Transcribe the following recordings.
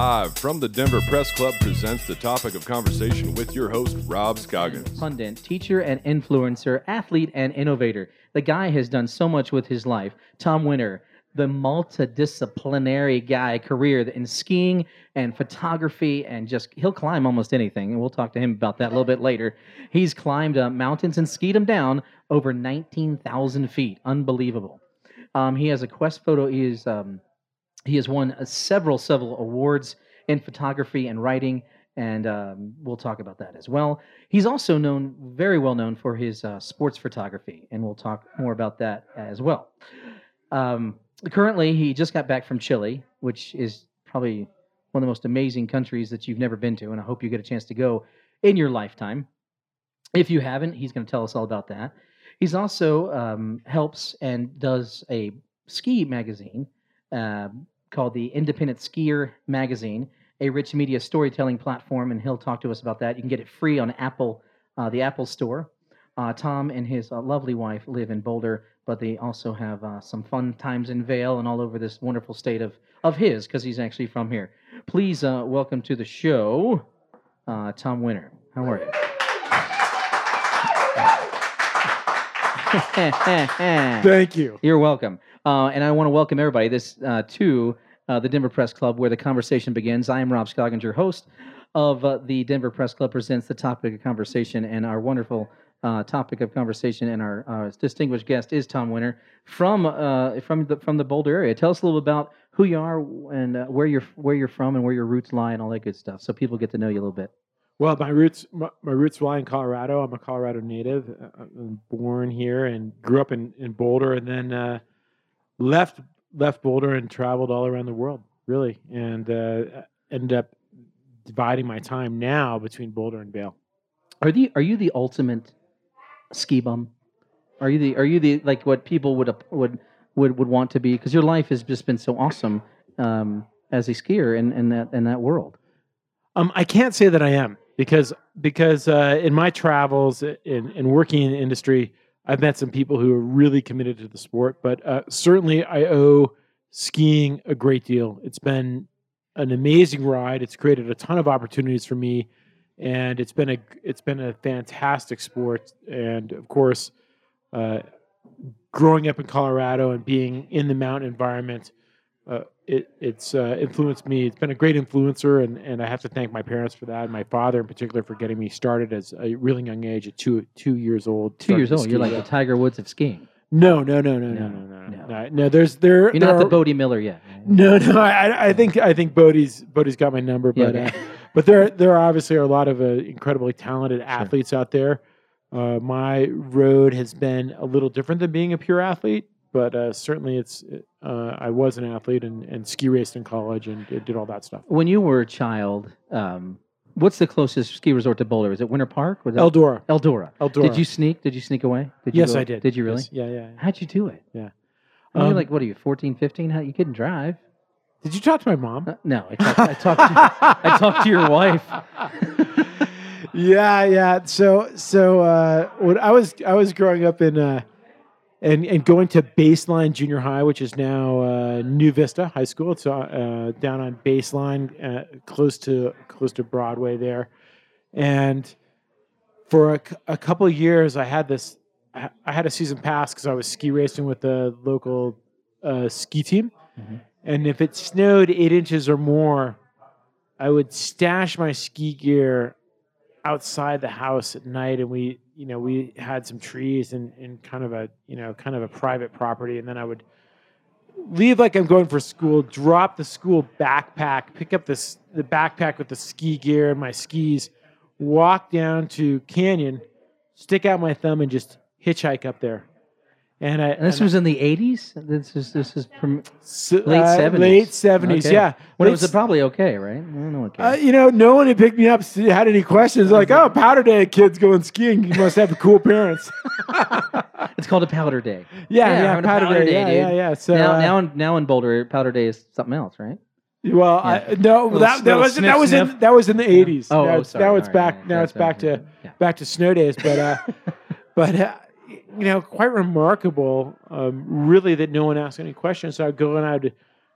Live from the Denver Press Club presents the topic of conversation with your host, Rob Scoggins. pundit, teacher and influencer, athlete and innovator. The guy has done so much with his life. Tom Winter, the multidisciplinary guy career in skiing and photography and just he'll climb almost anything. And we'll talk to him about that a little bit later. He's climbed mountains and skied them down over 19,000 feet. Unbelievable. Um, he has a quest photo. He is um, he has won uh, several several awards in photography and writing and um, we'll talk about that as well. He's also known, very well known for his uh, sports photography, and we'll talk more about that as well. Um, currently, he just got back from Chile, which is probably one of the most amazing countries that you've never been to, and I hope you get a chance to go in your lifetime. If you haven't, he's going to tell us all about that. He's also um, helps and does a ski magazine uh, called the Independent Skier Magazine a rich media storytelling platform, and he'll talk to us about that. You can get it free on Apple, uh, the Apple Store. Uh, Tom and his uh, lovely wife live in Boulder, but they also have uh, some fun times in Vail and all over this wonderful state of of his, because he's actually from here. Please uh, welcome to the show, uh, Tom Winter. How are you? Thank you. You're welcome. Uh, and I want to welcome everybody this uh, to uh, the Denver Press Club, where the conversation begins. I am Rob Scoggins, your host of uh, the Denver Press Club presents the topic of conversation, and our wonderful uh, topic of conversation and our uh, distinguished guest is Tom Winter from uh, from the from the Boulder area. Tell us a little about who you are and uh, where you're where you're from and where your roots lie and all that good stuff, so people get to know you a little bit. Well, my roots my, my roots lie in Colorado. I'm a Colorado native. Uh, I'm born here and grew up in, in Boulder, and then uh, left left Boulder and traveled all around the world, really, and uh, ended up dividing my time now between Boulder and Vail. Are the are you the ultimate ski bum? Are you the are you the like what people would would would would want to be? Because your life has just been so awesome um, as a skier in, in that in that world. Um, I can't say that I am because because uh, in my travels in, in working in the industry, I've met some people who are really committed to the sport. But uh, certainly, I owe skiing a great deal. It's been an amazing ride. It's created a ton of opportunities for me, and it's been a it's been a fantastic sport. And of course, uh, growing up in Colorado and being in the mountain environment, uh, it, it's uh, influenced me. It's been a great influencer, and, and I have to thank my parents for that, and my father in particular for getting me started as a really young age, at two two years old. Two years old, you're like the Tiger Woods of skiing. no, no, no, no, no, No, no, no, no. there's there. You're there not the Bode Miller yet. No, no. I, I think I think Bode's Bode's got my number, Yeah, but okay. uh, but there there obviously are a lot of uh, incredibly talented athletes out there. Uh, my road has been a little different than being a pure athlete, but uh, certainly it's uh, I was an athlete and, and ski raced in college and did, did all that stuff. when you were a child, um, what's the closest ski resort to Boulder? Is it Winter Park? Was that Eldora, Eldora. Eldora. Did you sneak? Did you sneak away? Did you Yes, go- I did. Did you really? Yes. Yeah, yeah. yeah. How'd you do it? Yeah. You're Um, like, what are you, 14, 15? How, you couldn't drive. Did you talk to my mom? Uh, no, I talked, I, talked to, I talked to your wife. yeah, yeah. So, so uh, when I was I was growing up in uh, and and going to Baseline Junior High, which is now uh, New Vista High School. It's uh, uh, down on Baseline, uh, close to close to Broadway there. And for a couple of years, I had this. I had a season pass because I was ski racing with the local uh, ski team. Mhm. And if it snowed eight inches or more, I would stash my ski gear outside the house at night and we you know we had some trees and in kind of a you know kind of a private property. And then i would leave like i'm going for school drop the school backpack pick up this the backpack with the ski gear and my skis walk down to canyon stick out my thumb and just hitchhike up there and i And this and was in the 80s? This is, this is from so- late uh, 70s. late 70s Okay. yeah when it Late was probably okay, right? I don't know. Okay. Uh, you know, no one had picked me up, had any questions. Like, oh, powder day, kids going skiing. You must have cool parents. it's called a powder day. Yeah, Yeah, yeah, powder, powder day, day, yeah, dude. yeah, yeah. So now, uh, now, in, now in Boulder, powder day is something else, right? well, I, no, that, that was sniff, that was in that was in the eighties. Oh, now, oh, it's- sorry. now it's right, back. right. Now it's back to back to snow days. But uh, but uh, you know, quite remarkable. Um, really, that no one asked any questions. So I'd go and I'd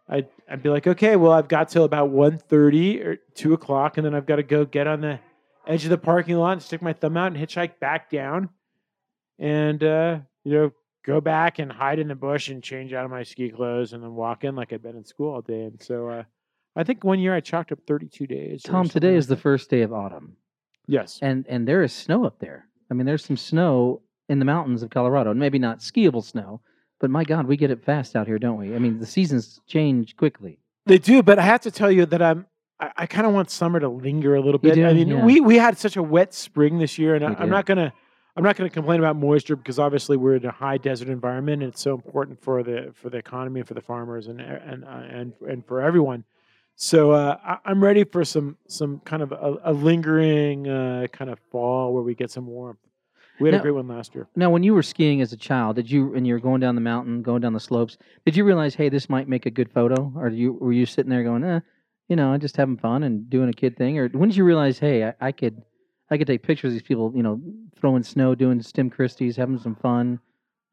I'd, I'd be like, okay, well, I've got till about 1.30 or 2 o'clock, and then I've got to go get on the edge of the parking lot and stick my thumb out and hitchhike back down and, uh, you know, go back and hide in the bush and change out of my ski clothes and then walk in like I've been in school all day. And so uh, I think one year I chalked up 32 days. Tom, today is the first day of autumn, Yes. and and there is snow up there. I mean, there's some snow in the mountains of Colorado, and maybe not skiable snow, but my God, we get it fast out here, don't we? I mean, the seasons change quickly. They do, but I have to tell you that I'm. I, I kind of want summer to linger a little bit. I do? mean, Yeah. we we had such a wet spring this year, and I, I'm not gonna. I'm not going to complain about moisture because obviously we're in a high desert environment, and it's so important for the for the economy and for the farmers and and uh, and and for everyone. So uh, I, I'm ready for some some kind of a, a lingering uh, kind of fall where we get some warmth. We had Now- a great one last year. Now, when you were skiing as a child, did you and you're going down the mountain, going down the slopes, did you realize, hey, this might make a good photo, or you were you sitting there going, eh, you know, I'm just having fun and doing a kid thing, or when did you realize, hey, I, I could, I could take pictures of these people, you know, throwing snow, doing stem Christies, having some fun,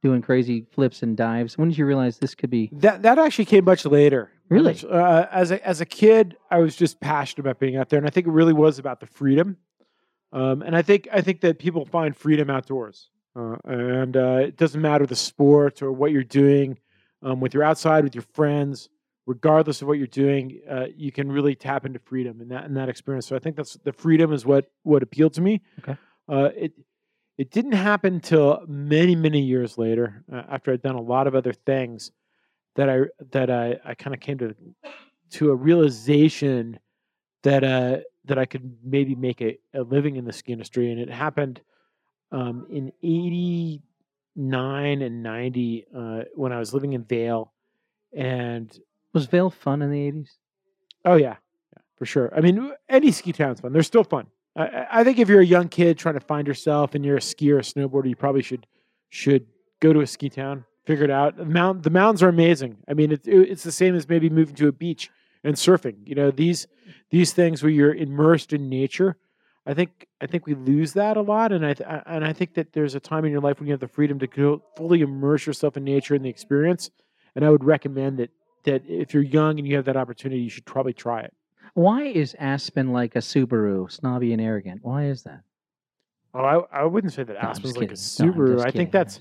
doing crazy flips and dives. When did you realize this could be? That that actually came much later. Really? Uh, as a as a kid, I was just passionate about being out there, and I think it really was about the freedom. Um, and I think I think that people find freedom outdoors, uh, and uh, it doesn't matter the sport or what you're doing. Um, with your outside with your friends, regardless of what you're doing, uh, you can really tap into freedom in that in that experience. So I think that's the freedom is what what appealed to me. Okay. Uh, it it didn't happen till many many years later, uh, after I'd done a lot of other things, that I that I, I kind of came to to a realization that uh that I could maybe make a, a living in the ski industry, and it happened um, in '89 and '90 uh, when I was living in Vail, and Was Vail fun in the eighties? oh yeah, yeah, for sure. I mean, any ski town's fun. They're still fun. I- I, think if you're a young kid trying to find yourself and you're a skier or a snowboarder, you probably should should go to a ski town, figure it out. The mount the mountains are amazing. I mean, it's it's the same as maybe moving to a beach and surfing. You know, these these things where you're immersed in nature. I think I think we lose that a lot, and I th- I- and I think that there's a time in your life when you have the freedom to go fully immerse yourself in nature and the experience. And I would recommend that that if you're young and you have that opportunity, you should probably try it. Why is Aspen like a Subaru, snobby and arrogant? Why is that? Oh, I, I wouldn't say that No, Aspen's like a kidding. No, Subaru. I think that's.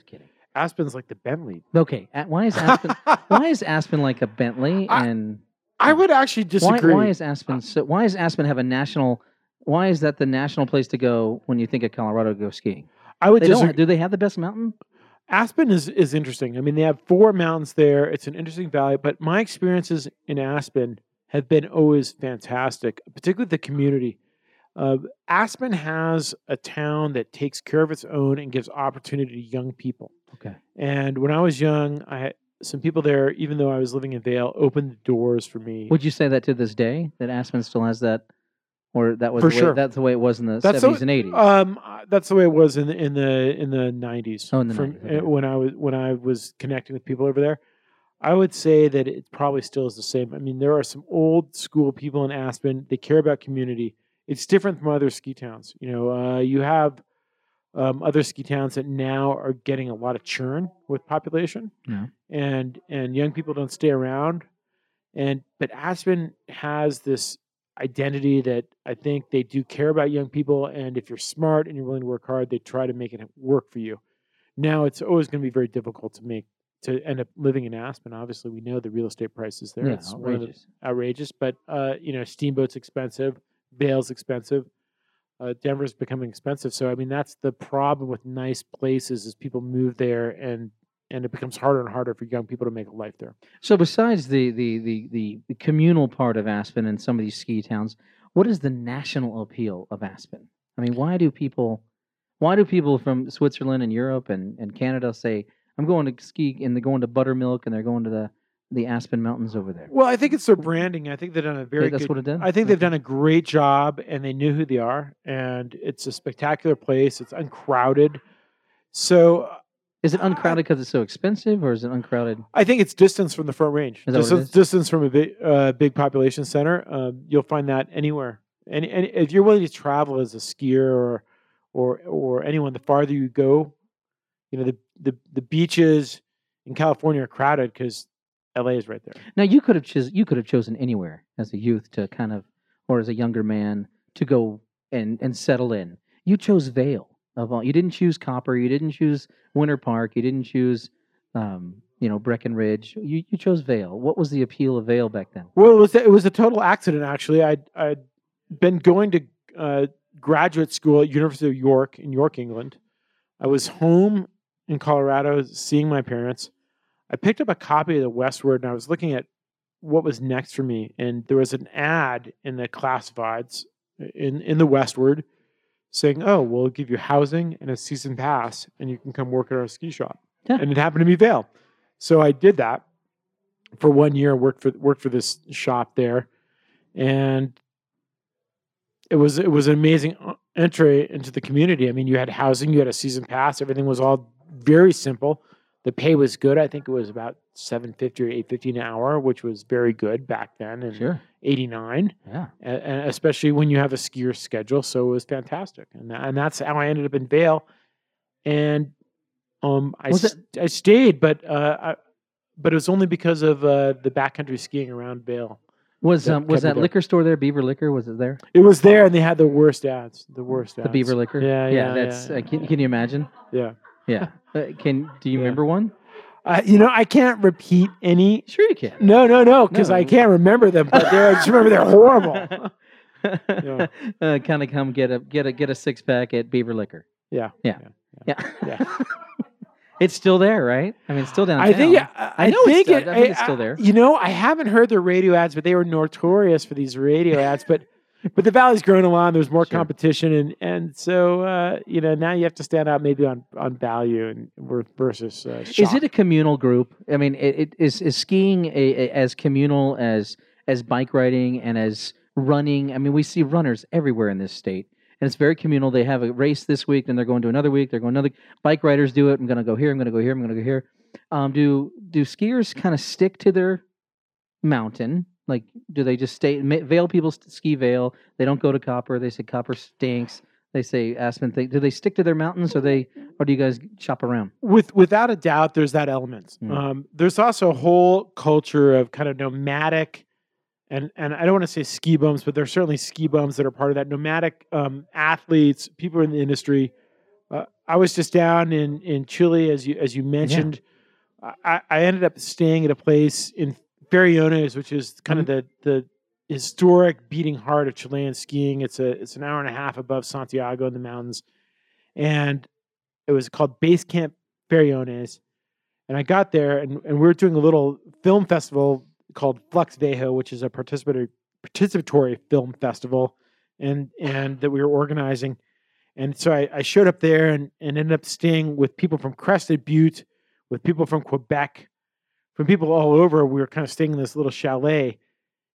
Aspen's like the Bentley. Okay, why is Aspen? why is Aspen like a Bentley? And I would actually why, disagree. why is Aspen? So, why is Aspen have a national? Why is that the national place to go when you think of Colorado to go skiing? I would They disagree. don't. Do they have the best mountain? Aspen is is interesting. I mean, they have four mountains there. It's an interesting valley, but my experiences in Aspen have been always fantastic, particularly the community. Uh, Aspen has a town that takes care of its own and gives opportunity to young people. Okay. And when I was young, I some people there, even though I was living in Vail, opened the doors for me. Would you say that to this day that Aspen still has that, or that was For the way, sure. that's the way it was in the seventies and eighties? Um, that's the way it was in the in the in the nineties. Oh, in the from 90s, okay. uh, when I was when I was connecting with people over there. I would say that it probably still is the same. I mean, there are some old school people in Aspen. They care about community. It's different from other ski towns. You know, uh, you have um, other ski towns that now are getting a lot of churn with population, Yeah. and and young people don't stay around. And but Aspen has this identity that I think they do care about young people, and if you're smart and you're willing to work hard, they try to make it work for you. Now it's always going to be very difficult to make to end up living in Aspen. Obviously, we know the real estate prices there. yeah, it's outrageous. outrageous, but uh, you know, Steamboat's expensive, Vail's expensive, uh, Denver's becoming expensive. So I mean, that's the problem with nice places is people move there and and it becomes harder and harder for young people to make a life there. So besides the, the the the communal part of Aspen and some of these ski towns, what is the national appeal of Aspen? I mean, why do people why do people from Switzerland and Europe and, and Canada say, I'm going to ski and they're going to Buttermilk and they're going to the, the Aspen Mountains over there? Well, I think it's their branding. I think they've done a very that's good. what it did? I think they've done a great job, and they knew who they are, and it's a spectacular place. It's uncrowded, so uh, Is it uncrowded because it's so expensive or is it uncrowded? I think it's distance from the front range. Is that what it distance, distance from a big, uh, big population center. Um, you'll find that anywhere. And, and if you're willing to travel as a skier or, or, or anyone, the farther you go, you know, the, the, the beaches in California are crowded because LA is right there. Now you could have chosen you could have chosen anywhere as a youth to kind of or as a younger man to go and and settle in. You chose Vail of all. You didn't choose Copper. You didn't choose Winter Park. You didn't choose um, you know Breckenridge. You you chose Vail. What was the appeal of Vail back then? Well, it was it was a total accident actually. I I'd been going to uh, graduate school at University of York in York, England. I was home in Colorado seeing my parents. I picked up a copy of the Westword and I was looking at what was next for me. And there was an ad in the classifieds in, in the Westword saying, Oh, we'll give you housing and a season pass and you can come work at our ski shop. Yeah. And it happened to be Vail. So I did that for one year, worked for worked for this shop there. And it was it was an amazing uh, entry into the community. I mean, you had housing, you had a season pass, everything was all very simple. The pay was good. I think it was about seven fifty or eight fifty an hour, which was very good back then in Sure. eighty nine, Yeah. and especially when you have a skier schedule. So it was fantastic, and tha- and that's how I ended up in Vail. And um, I st- I stayed, but uh, I, but it was only because of uh, the backcountry skiing around Vail. Was That um was that liquor store there? Beaver Liquor was it there? It was there, and they had the worst ads. The worst ads. The Beaver Liquor. Yeah, yeah, That's yeah, uh, can, can you imagine? Yeah. Yeah. Uh, can do you Yeah. remember one? Uh, you know, I can't repeat any. Sure you can. No, no, no, because I can't remember them. But they're, I just remember they're horrible. Yeah. uh, kind of come get a get a get a six pack at Beaver Liquor. Yeah. Yeah. Yeah. Yeah. it's still there, right? I mean, it's still downtown. I think. I, I know it's think still- it, I think it's still there. You know, I haven't heard the radio ads, but they were notorious for these radio ads. But but the valley's grown a lot. There's more Sure. competition, and and so uh, you know now you have to stand out maybe on on value and ver- versus. Uh, Is it a communal group? I mean, it, it is is skiing a, a, as communal as as bike riding and as running. I mean, we see runners everywhere in this state, and it's very communal. They have a race this week, then they're going to another week. They're going another. Bike riders do it. I'm going to go here. I'm going to go here. I'm going to go here. Um, do do skiers kind of stick to their mountain? Like, do they just stay? Vail people ski Vail. They don't go to Copper. They say Copper stinks. They say Aspen. Do they stick to their mountains, or they, or do you guys shop around? with without a doubt there's that element Mm. um, there's also a whole culture of kind of nomadic and and i don't want to say ski bums but there's certainly ski bums that are part of that nomadic um, athletes people in the industry uh, i was just down in in chile as you as you mentioned I, I ended up staying at a place in Farellones, which is kind of mm-hmm. the the historic beating heart of Chilean skiing. It's a it's an hour and a half above Santiago in the mountains, and it was called Base Camp Farellones. And I got there, and, and we were doing a little film festival called Flux Vejo, which is a participatory participatory film festival, and and that we were organizing. And so I, I showed up there and, and ended up staying with people from Crested Butte, with people from Quebec, from people all over. We were kind of staying in this little chalet.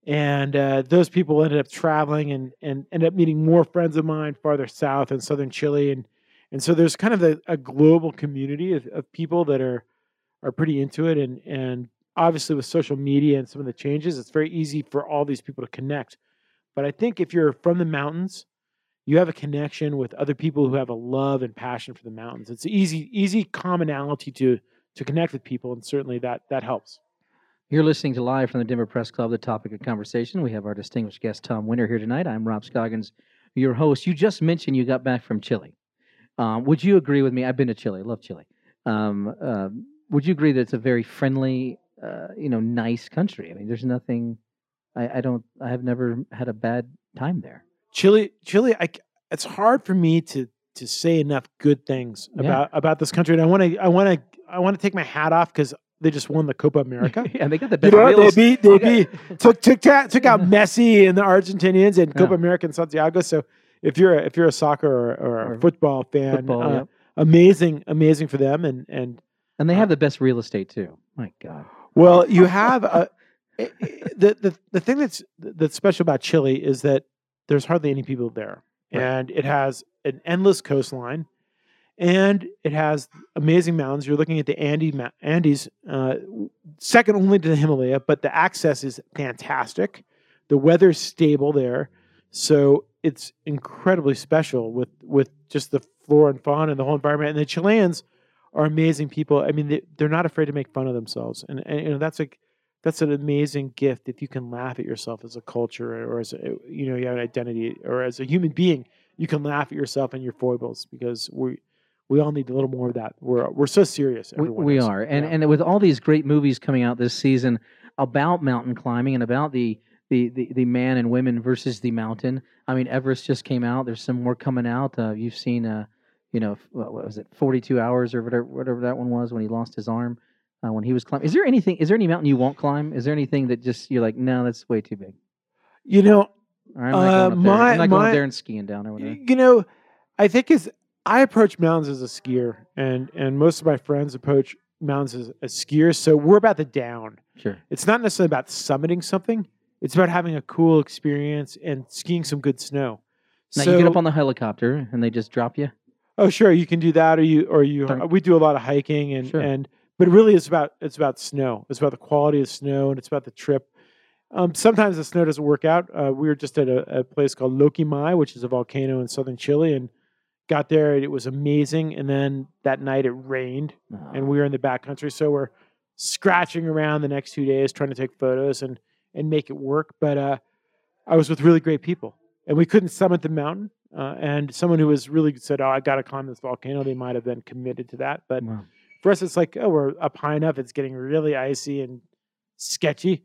And uh, those people ended up traveling and, and ended up meeting more friends of mine farther south in southern Chile. And, and so there's kind of a, a global community of, of people that are, are pretty into it. And, and obviously, with social media and some of the changes, it's very easy for all these people to connect. But I think if you're from the mountains, you have a connection with other people who have a love and passion for the mountains. It's easy, easy commonality to to connect with people, and certainly that that helps. You're listening to live from the Denver Press Club, the topic of conversation. We have our distinguished guest, Tom Winter, here tonight. I'm Rob Scoggins, your host. You just mentioned you got back from Chile. Um, would you agree with me? I've been to Chile, I love Chile. Um, um, would you agree that it's a very friendly, uh, you know, nice country? I mean, there's nothing, I, I don't, I have never had a bad time there. Chile, Chile, I, c- it's hard for me to to say enough good things Yeah. about about this country, and I want to I want to I want to take my hat off because they just won the Copa America. yeah, they got the you best know, they beat they they beat got- took took took out Messi and the Argentinians and Copa Yeah. America in Santiago. So if you're a, if you're a soccer or, or a Or football fan, football, uh, yep. amazing amazing for them. And and and they have the best real estate too. My God. well, you have a, i- i- the the the thing that's that's special about Chile is that there's hardly any people there, Right. and it has an endless coastline, and it has amazing mountains. You're looking at the Andes, Andes, uh, second only to the Himalaya, but the access is fantastic. The weather's stable there, so it's incredibly special with with just the flora and fauna and the whole environment. And the Chileans are amazing people. I mean, they, they're not afraid to make fun of themselves, and, and you know that's like that's an amazing gift if you can laugh at yourself as a culture or as a, you know you have an identity or as a human being you can laugh at yourself and your foibles because we we all need a little more of that we're we're so serious We, everyone we are, and Yeah. and with all these great movies coming out this season about mountain climbing and about the the the, the man and women versus the mountain. I mean, Everest just came out. There's some more coming out. Uh, you've seen, uh, you know, what was it, 42 hours or whatever, whatever that one was when he lost his arm uh, when he was climbing. Is there anything? Is there any mountain you won't climb? Is there anything that just you're like, no, that's way too big. you know I'm not Uh, going up there. my- I'm not going up there and skiing down or whatever. you know i think is i approach mountains as a skier and and most of my friends approach mountains as, as skiers so we're about the down Sure. it's not necessarily about summiting something it's about having a cool experience and skiing some good snow Now so, you get up on the helicopter and they just drop you. oh sure you can do that or you or you we do a lot of hiking and Sure. and but really it's about it's about snow it's about the quality of snow and it's about the trip um, sometimes the snow doesn't work out uh, we were just at a, a place called Lonquimay, which is a volcano in southern chile and got there it was amazing and then that night it rained and Oh, we were in the backcountry, so we're scratching around the next two days trying to take photos and and make it work. But uh, I was with really great people, and we couldn't summit the mountain. Uh, and someone who was really said, "Oh, I got to climb this volcano." They might have been committed to that, but wow. for us, it's like, "Oh, we're up high enough. It's getting really icy and sketchy.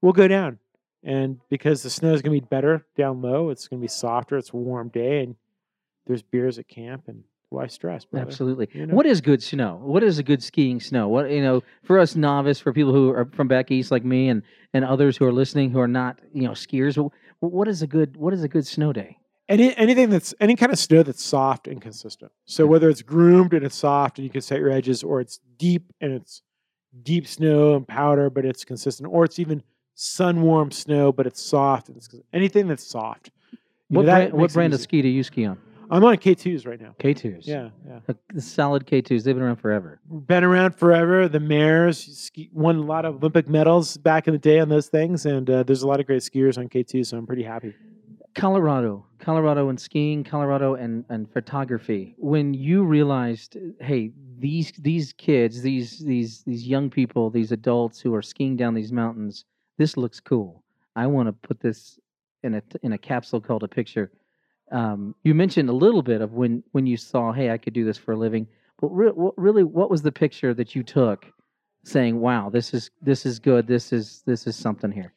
We'll go down." And because the snow is going to be better down low, it's going to be softer. It's a warm day, and there's beers at camp, and why stress? Brother? Absolutely. you know? What is good snow? What is a good skiing snow? What you know, for us novice, for people who are from back east like me and and others who are listening who are not you know skiers, wh- what is a good what is a good snow day? any anything that's any kind of snow that's soft and consistent. So whether it's groomed and it's soft and you can set your edges, or it's deep and it's deep snow and powder, but it's consistent, or it's even sun warm snow, but it's soft and it's anything that's soft. You know, What that brand, what brand of ski do you ski on? I'm on K2s right now. K2s. Yeah, yeah. The solid K2s. They've been around forever. Been around forever. The mares ski, won a lot of Olympic medals back in the day on those things, and uh, there's a lot of great skiers on K2, so I'm pretty happy. Colorado, Colorado and skiing, Colorado and, and photography. When you realized, hey, these these kids, these these these young people, these adults who are skiing down these mountains, this looks cool. I want to put this in a in a capsule called a picture. Um, you mentioned a little bit of when when you saw, hey, I could do this for a living. But re- what, really, what was the picture that you took, saying, wow, this is this is good. This is this is something here.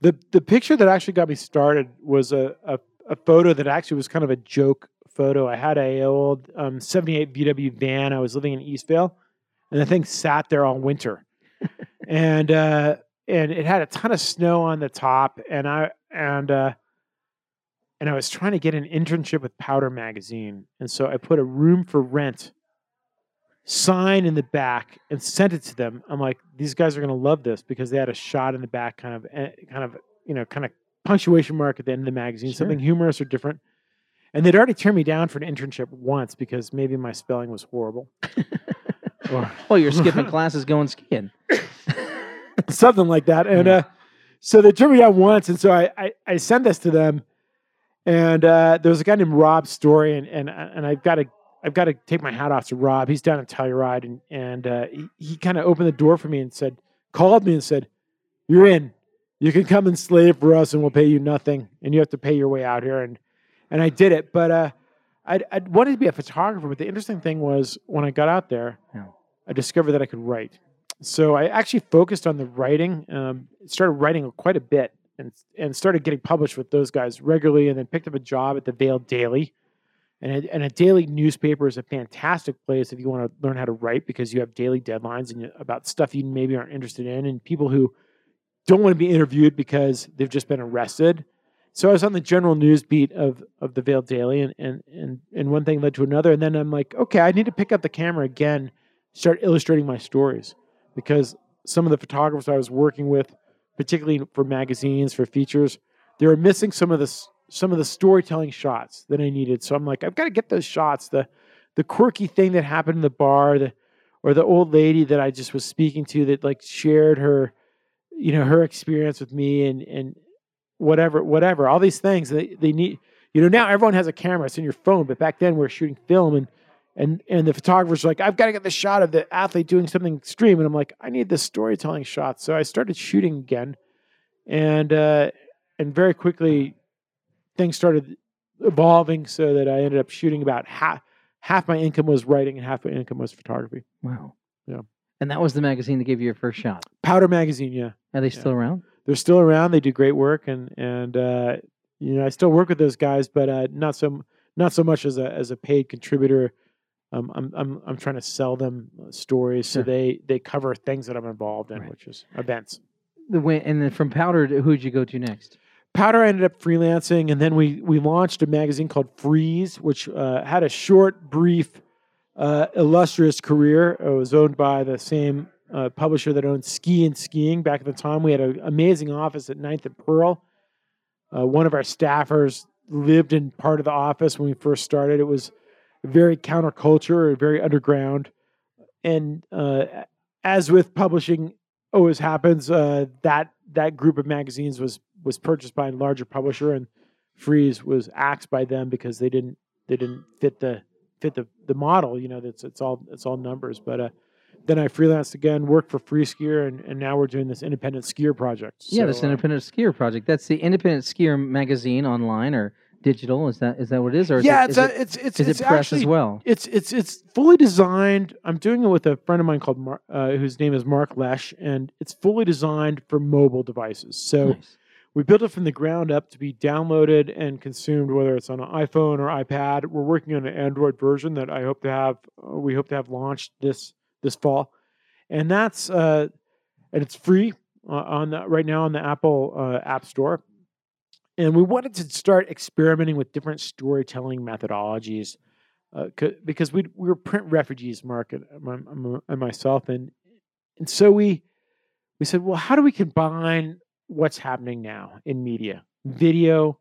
The the picture that actually got me started was a, a, a photo that actually was kind of a joke photo. I had a old um, 78 VW van. I was living in East Vail, and the thing sat there all winter, and uh, and it had a ton of snow on the top, and I and uh, and I was trying to get an internship with Powder Magazine, and so I put a room for rent sign in the back and sent it to them. I'm like, these guys are gonna love this because they had a shot in the back, kind of, eh, kind of, you know, kind of punctuation mark at the end of the magazine, Sure. something humorous or different. And they'd already turned me down for an internship once because maybe my spelling was horrible, or Well, you're skipping classes, going skiing. something like that. And Yeah. uh, so they turned me down once, and so I I, I sent this to them, and uh, there was a guy named Rob Story, and and and I've got to I've got to take my hat off to Rob. He's down in Telluride, and and uh, he, he kind of opened the door for me and said, called me and said, "You're in. You can come and slave for us, and we'll pay you nothing, and you have to pay your way out here." And and I did it, but uh, I I wanted to be a photographer. But the interesting thing was when I got out there, Yeah. I discovered that I could write. So I actually focused on the writing, um, started writing quite a bit, and and started getting published with those guys regularly, and then picked up a job at the Vail Daily. And a, and a daily newspaper is a fantastic place if you want to learn how to write because you have daily deadlines and you, about stuff you maybe aren't interested in, and people who don't want to be interviewed because they've just been arrested. So I was on the general news beat of of the Vail Daily, and and and and one thing led to another, and then I'm like, okay, I need to pick up the camera again, start illustrating my stories because some of the photographers I was working with, particularly for magazines for features, they were missing some of the some of the storytelling shots that I needed. So I'm like, I've got to get those shots. The the quirky thing that happened in the bar, the or the old lady that I just was speaking to that like shared her, you know, her experience with me and and whatever whatever all these things they they need. You know, now everyone has a camera. It's in your phone, but back then we are shooting film and and and the photographer's are like, I've got to get the shot of the athlete doing something extreme, and I'm like, I need this storytelling shot. So I started shooting again, and uh, and very quickly things started evolving so that I ended up shooting about half half my income was writing and half my income was photography. Wow. Yeah. And that was the magazine that gave you your first shot. Powder magazine, yeah, Are they Yeah. still around? they're still around. They do great work, and and uh, you know I still work with those guys, but uh, not so not so much as a as a paid contributor. Um, I'm I'm I'm trying to sell them uh, stories, so Sure. they they cover things that I'm involved in, Right. which is events. The way, and then from Powder, who'd you go to next? Powder I ended up freelancing, and then we we launched a magazine called Freeze, which uh, had a short, brief, uh, illustrious career. It was owned by the same uh, publisher that owned Ski and Skiing. Back at the time, we had an amazing office at 9th and Pearl. Uh, one of our staffers lived in part of the office when we first started. It was very counterculture, or very underground, and uh, as with publishing always happens, uh, that that group of magazines was was purchased by a larger publisher, and Freeze was axed by them because they didn't they didn't fit the fit the the model. You know, that's it's all it's all numbers. But uh, then I freelanced again, worked for Free Skier, and, and now we're doing this independent skier project. yeah, So, this uh, Independent Skier Project. That's the Independent Skier magazine online or digital. Is that is that what it is? Or is yeah, it, it's a, it, it's it's is it's it press actually as well? it's it's it's fully designed. I'm doing it with a friend of mine called Mar, uh, whose name is Mark Lesh, and it's fully designed for mobile devices. So Nice. we built it from the ground up to be downloaded and consumed, whether it's on an iPhone or iPad. We're working on an Android version that I hope to have. Uh, we hope to have launched this this fall, and that's uh, and it's free uh, on the, right now on the Apple uh, App Store. And we wanted to start experimenting with different storytelling methodologies uh, because we we were print refugees, Mark and, my- my- and myself, and and so we we said, well, how do we combine what's happening now in media, video,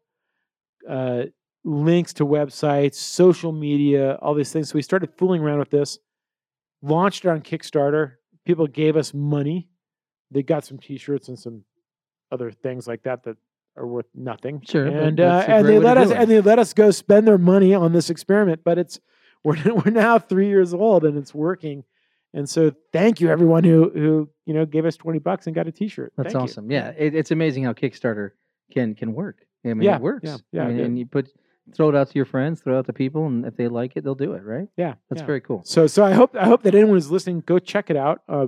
uh, links to websites, social media, all these things. So we started fooling around with this, launched it on Kickstarter. People gave us money. They got some T-shirts and some other things like that that are worth nothing. Sure, and uh, and they let us and they let us go spend their money on this experiment. But it's we're we're now three years old and it's working. And so thank you everyone who who you know gave us twenty bucks and got a T-shirt. That's Thank you. awesome. Yeah, it, it's amazing how Kickstarter can can work. I mean, Yeah, it works. yeah, yeah, I mean, it- and you put throw it out to your friends, throw it out to people, and if they like it, they'll do it. Right? Yeah, That's yeah. very cool. So so I hope I hope that anyone who's listening go check it out. Uh,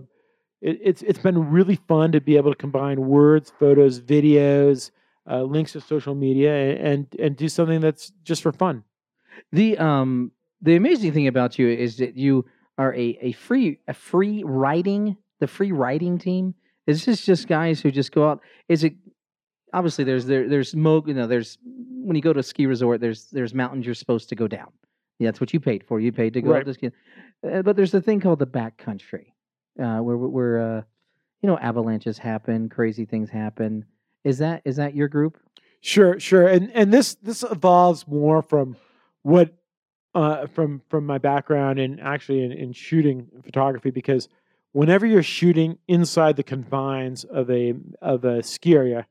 it, it's it's been really fun to be able to combine words, photos, videos, uh, links to social media, and and do something that's just for fun. The um the amazing thing about you is that you are a, a free a freeriding the freeriding team. Is this just guys who just go out? Is it obviously there's there there's mo you know there's when you go to a ski resort there's there's mountains you're supposed to go down. Yeah, that's what you paid for. You paid to go Right. out to ski. Uh, but there's a thing called the back country, uh, where where uh, you know avalanches happen, crazy things happen. Is that is that your group? Sure, sure. And and this this evolves more from what uh, from from my background in actually in, in shooting photography because whenever you're shooting inside the confines of a of a ski area,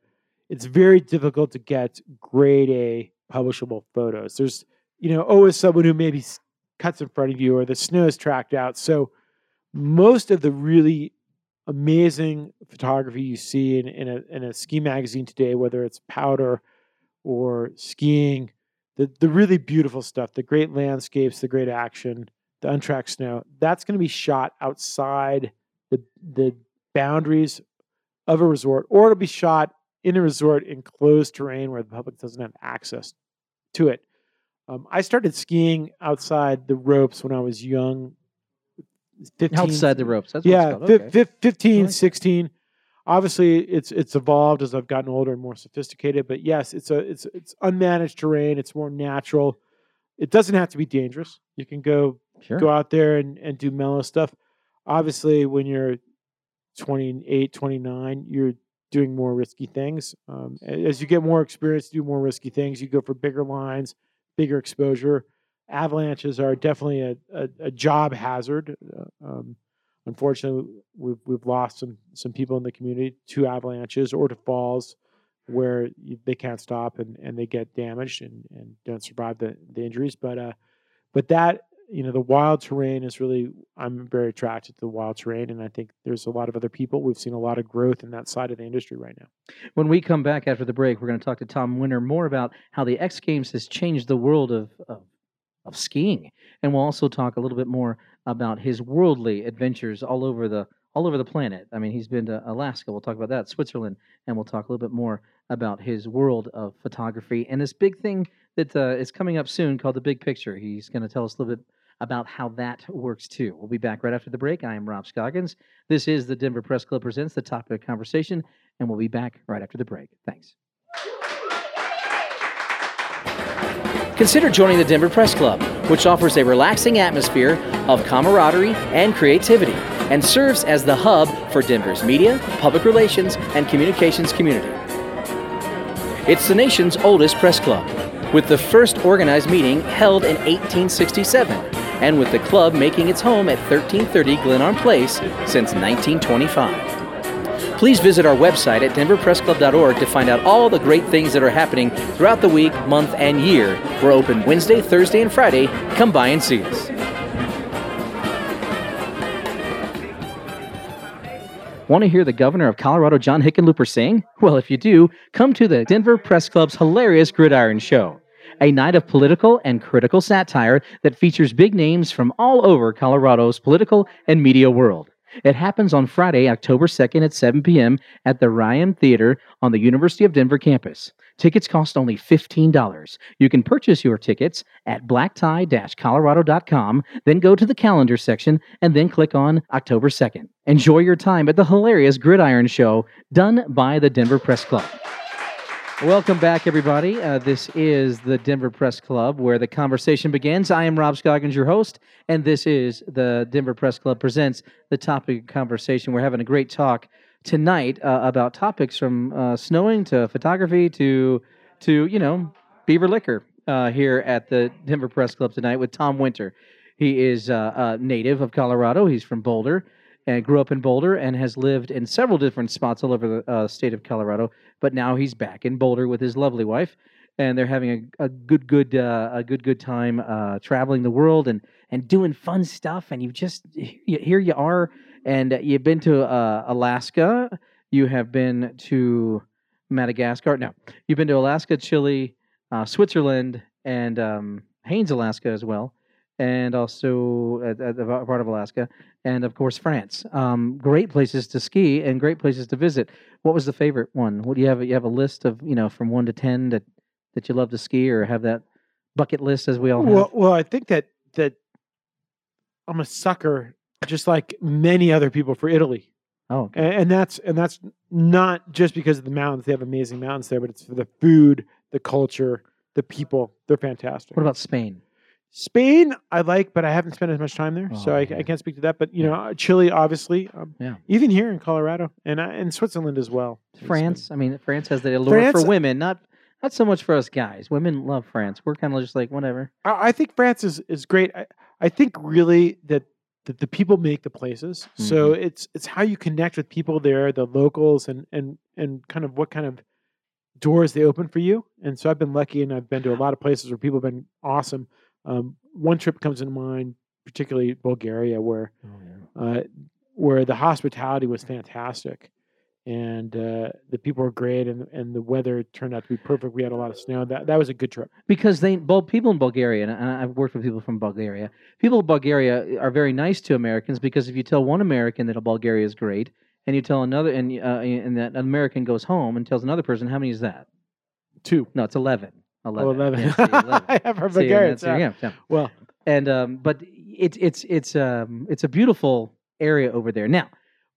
it's very difficult to get grade A publishable photos. There's you know always someone who maybe cuts in front of you or the snow is tracked out. So most of the really amazing photography you see in, in a in a ski magazine today, whether it's powder or skiing, the the really beautiful stuff, the great landscapes, the great action, the untracked snow, that's going to be shot outside the the boundaries of a resort, or it'll be shot in a resort in closed terrain where the public doesn't have access to it. Um, I started skiing outside the ropes when I was young. 15, Outside the ropes. That's what yeah. Okay. fif- 15, I like that. 16. Obviously, it's it's evolved as I've gotten older and more sophisticated. But yes, it's a it's it's unmanaged terrain. It's more natural. It doesn't have to be dangerous. You can go Sure. go out there and, and do mellow stuff. Obviously, when you're 28, 29, you're doing more risky things. Um, as you get more experience, do more risky things. You go for bigger lines, bigger exposure. Avalanches are definitely a, a, a job hazard. Uh, um, unfortunately, we've we've lost some some people in the community to avalanches or to falls where they can't stop and, and they get damaged and, and don't survive the, the injuries. But uh, but that you know the wild terrain is really I'm very attracted to the wild terrain, and I think there's a lot of other people. We've seen a lot of growth in that side of the industry right now. When we come back after the break, we're going to talk to Tom Winter more about how the X Games has changed the world of, of of skiing, and we'll also talk a little bit more about his worldly adventures all over the all over the planet. I mean, he's been to Alaska. We'll talk about that, Switzerland, and we'll talk a little bit more about his world of photography and this big thing that uh, is coming up soon called the Big Picture. He's going to tell us a little bit about how that works too. We'll be back right after the break. I am Rob Scoggins. This is the Denver Press Club presents the topic of conversation, and we'll be back right after the break. Thanks. Consider joining the Denver Press Club, which offers a relaxing atmosphere of camaraderie and creativity and serves as the hub for Denver's media, public relations, and communications community. It's the nation's oldest press club, with the first organized meeting held in 1867, and with the club making its home at 1330 Glenarm Place since 1925. Please visit our website at denverpressclub.org to find out all the great things that are happening throughout the week, month, and year. We're open Wednesday, Thursday, and Friday. Come by and see us. Want to hear the governor of Colorado, John Hickenlooper, sing? Well, if you do, come to the Denver Press Club's hilarious Gridiron Show, a night of political and critical satire that features big names from all over Colorado's political and media world. It happens on Friday, October 2nd at 7 p.m. at the Ryan Theater on the University of Denver campus. Tickets cost only $15. You can purchase your tickets at blacktie-colorado.com, then go to the calendar section and then click on October 2nd. Enjoy your time at the hilarious Gridiron Show done by the Denver Press Club. Welcome back, everybody. Uh, this is the Denver Press Club where the conversation begins. I am Rob Scoggins, your host, and this is the Denver Press Club presents the topic of conversation. We're having a great talk tonight uh, about topics from uh, snowing to photography to to you know beaver liquor uh, here at the Denver Press Club tonight with Tom Winter. He is uh, a native of Colorado. He's from Boulder and grew up in Boulder and has lived in several different spots all over the uh, state of Colorado. But now he's back in Boulder with his lovely wife, and they're having a, a good, good, uh, a good, good time uh, traveling the world and and doing fun stuff. And you just here you are, and you've been to uh, Alaska. You have been to Madagascar. No, you've been to Alaska, Chile, uh, Switzerland, and um, Haines, Alaska as well and also at, at part of Alaska, and of course France. Um, great places to ski and great places to visit. What was the favorite one? What do you have? You have a list of you know from one to ten that that you love to ski, or have that bucket list as we all have. Well, well, I think that that I'm a sucker, just like many other people, for Italy. Oh, okay. and, and that's and that's not just because of the mountains. They have amazing mountains there, but it's for the food, the culture, the people. They're fantastic. What about Spain? Spain, I like, but I haven't spent as much time there, so Oh, I, yeah. I can't speak to that. But you know, Chile, obviously, um, Yeah. even here in Colorado and uh, and Switzerland as well. France. I mean, France has the allure France- for women, not not so much for us guys. Women love France. We're kind of just like whatever. I, I think France is is great. I, I think really that that the people make the places. So Mm-hmm. it's it's how you connect with people there, the locals, and and and kind of what kind of doors they open for you. And so I've been lucky, and I've been to a lot of places where people have been awesome. Um, one trip comes to mind, particularly Bulgaria, where uh, where the hospitality was fantastic, and uh, the people were great, and and the weather turned out to be perfect. We had a lot of snow. That that was a good trip. because they both people in Bulgaria, and I've worked with people from Bulgaria. People in Bulgaria are very nice to Americans because if you tell one American that a Bulgaria is great, and you tell another, and uh, and that an American goes home and tells another person, how many is that? Two. No, it's eleven. Eleven. Oh, 11. Yeah, 11. I have heard See, and yeah. yeah. Well, and um, but it's it's it's um it's a beautiful area over there. Now,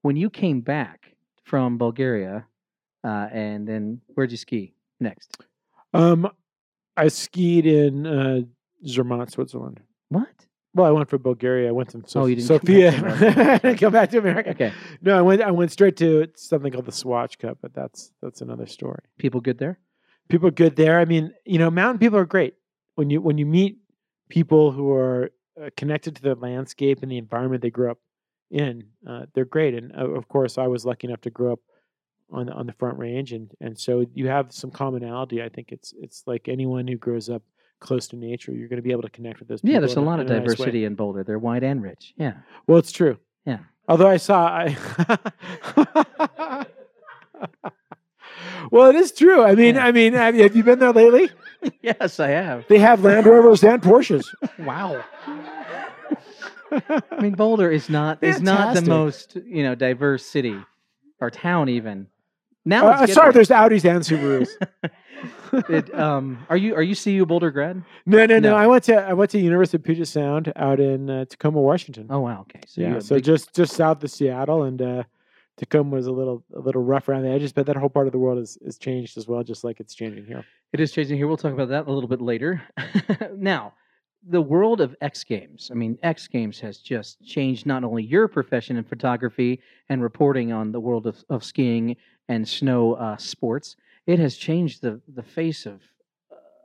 when you came back from Bulgaria, uh, and then where'd you ski next? um, I skied in uh, Zermatt, Switzerland. What? Well, I went for Bulgaria. I went to Sof- Oh, you didn't Sofia. I didn't come back to America. Okay, No, I went. I went straight to something called the Swatch Cup, but that's that's another story. people good there? People are good there. I mean, you know, mountain people are great when you when you meet people who are uh, connected to the landscape and the environment they grew up in. Uh, they're great, and uh, of course, I was lucky enough to grow up on on the Front Range, and and so you have some commonality. I think it's it's like anyone who grows up close to nature, you're going to be able to connect with those. Yeah, there's a lot of in nice diversity in Boulder. They're wide and rich. Yeah. Well, it's true. Yeah. Although I saw, I well, it is true. I mean, Yeah. I mean, have you, have you been there lately? yes, I have. They have Land Rovers and Porsches. Wow. I mean, Boulder is not is not the most you know diverse city or town even. Now, Uh, uh, sorry, getting- there's Audis and Subarus. it, um, are you are you CU Boulder grad? no, no, no, No. I went to I went to University of Puget Sound out in uh, Tacoma, Washington. Oh wow, okay. So yeah, so big- just just south of Seattle, and uh, Tacoma was a little a little rough around the edges, but that whole part of the world is, is changed as well, just like it's changing here. It is changing here. We'll talk about that a little bit later. now, the world of X Games. I mean, X Games has just changed not only your profession in photography and reporting on the world of, of skiing and snow uh, sports. It has changed the the face of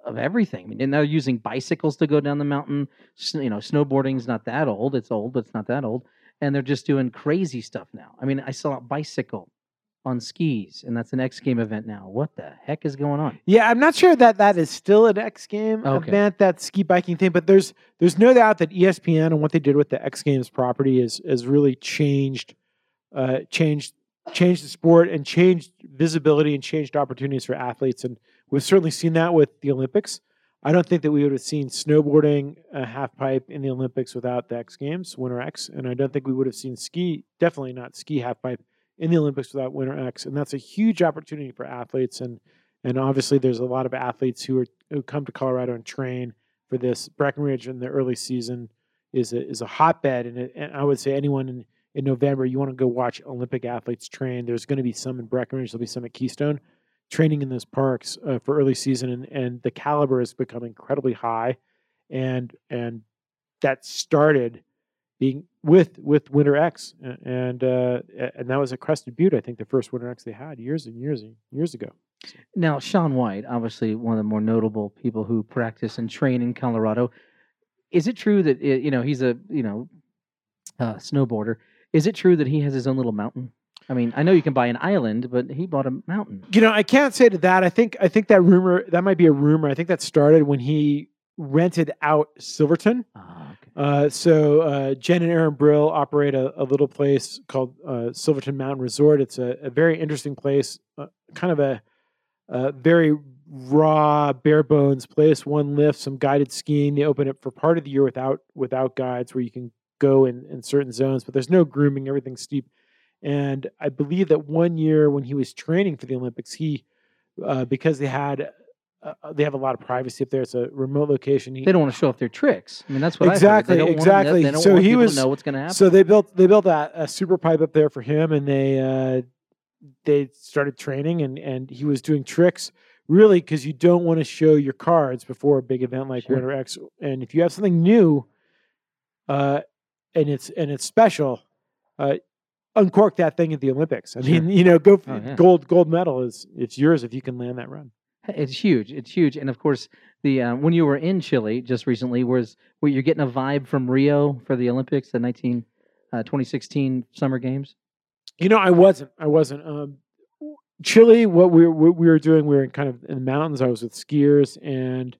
of everything. I mean, and they're using bicycles to go down the mountain. S- You know, snowboarding's not that old. It's old, but it's not that old. And they're just doing crazy stuff now. I mean, I saw a bicycle on skis, and that's an X Game event now. What the heck is going on? Yeah, I'm not sure that that is still an X game Okay. event, that ski biking thing, but there's there's no doubt that ESPN and what they did with the X Games property is has really changed uh, changed changed the sport and changed visibility and changed opportunities for athletes. And we've certainly seen that with the Olympics. I don't think that we would have seen snowboarding a half pipe in the Olympics without the X Games, Winter X, and I don't think we would have seen ski, definitely not ski half pipe in the Olympics without Winter X, and that's a huge opportunity for athletes. And and obviously, there's a lot of athletes who are who come to Colorado and train for this. Breckenridge in the early season is a is a hotbed, and, it, and I would say anyone in in November you want to go watch Olympic athletes train. There's going to be some in Breckenridge. There'll be some at Keystone training in those parks uh, for early season, and and the caliber has become incredibly high, and and that started being with with Winter X, and uh, and that was at Crested Butte. I think the first Winter X they had years and years and years ago. Now, Shaun White, obviously one of the more notable people who practice and train in Colorado. Is it true that you know he's a you know uh, snowboarder? Is it true that he has his own little mountain? I mean, I know you can buy an island, but he bought a mountain. You know, I can't say to that. I think I think that rumor that might be a rumor. I think that started when he rented out Silverton. Ah, okay. Uh, so uh, Jen and Aaron Brill operate a, a little place called uh, Silverton Mountain Resort. It's a, a very interesting place, uh, kind of a, a very raw, bare bones place. One lift, some guided skiing. They open it for part of the year without without guides, where you can go in, in certain zones, but there's no grooming. Everything's steep. And I believe that one year when he was training for the Olympics, he uh, because they had uh, they have a lot of privacy up there. It's a remote location. He, They don't want to show off their tricks. I mean, that's what Exactly, I. They don't want 'em to- exactly. they don't So want he was- to know what's going to happen. So they built they built a, a super pipe up there for him, and they uh, they started training, and and he was doing tricks really because you don't want to show your cards before a big event like Sure. Winter X, and if you have something new, uh, and it's and it's special, uh, uncork that thing at the Olympics. I Sure. mean, you know, go Oh, yeah. gold gold medal is it's yours if you can land that run. It's huge. It's huge. And of course, the uh, when you were in Chile just recently, was where you're getting a vibe from Rio for the Olympics, the 19, uh, 2016 Summer Games. You know, I wasn't. I wasn't. Um, Chile, what we what we were doing, we were in kind of in the mountains. I was with skiers, and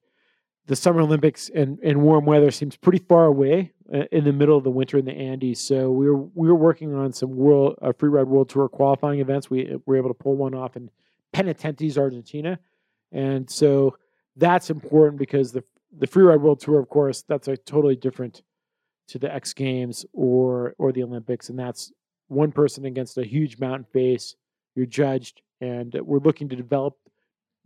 the Summer Olympics and, and warm weather seems pretty far away uh, in the middle of the winter in the Andes. So we were we were working on some world uh, free ride world tour qualifying events. We were able to pull one off in Penitentes, Argentina, and so that's important because the the free ride world tour, of course, that's a totally different to the X Games or or the Olympics, and that's one person against a huge mountain face. You're judged, and we're looking to develop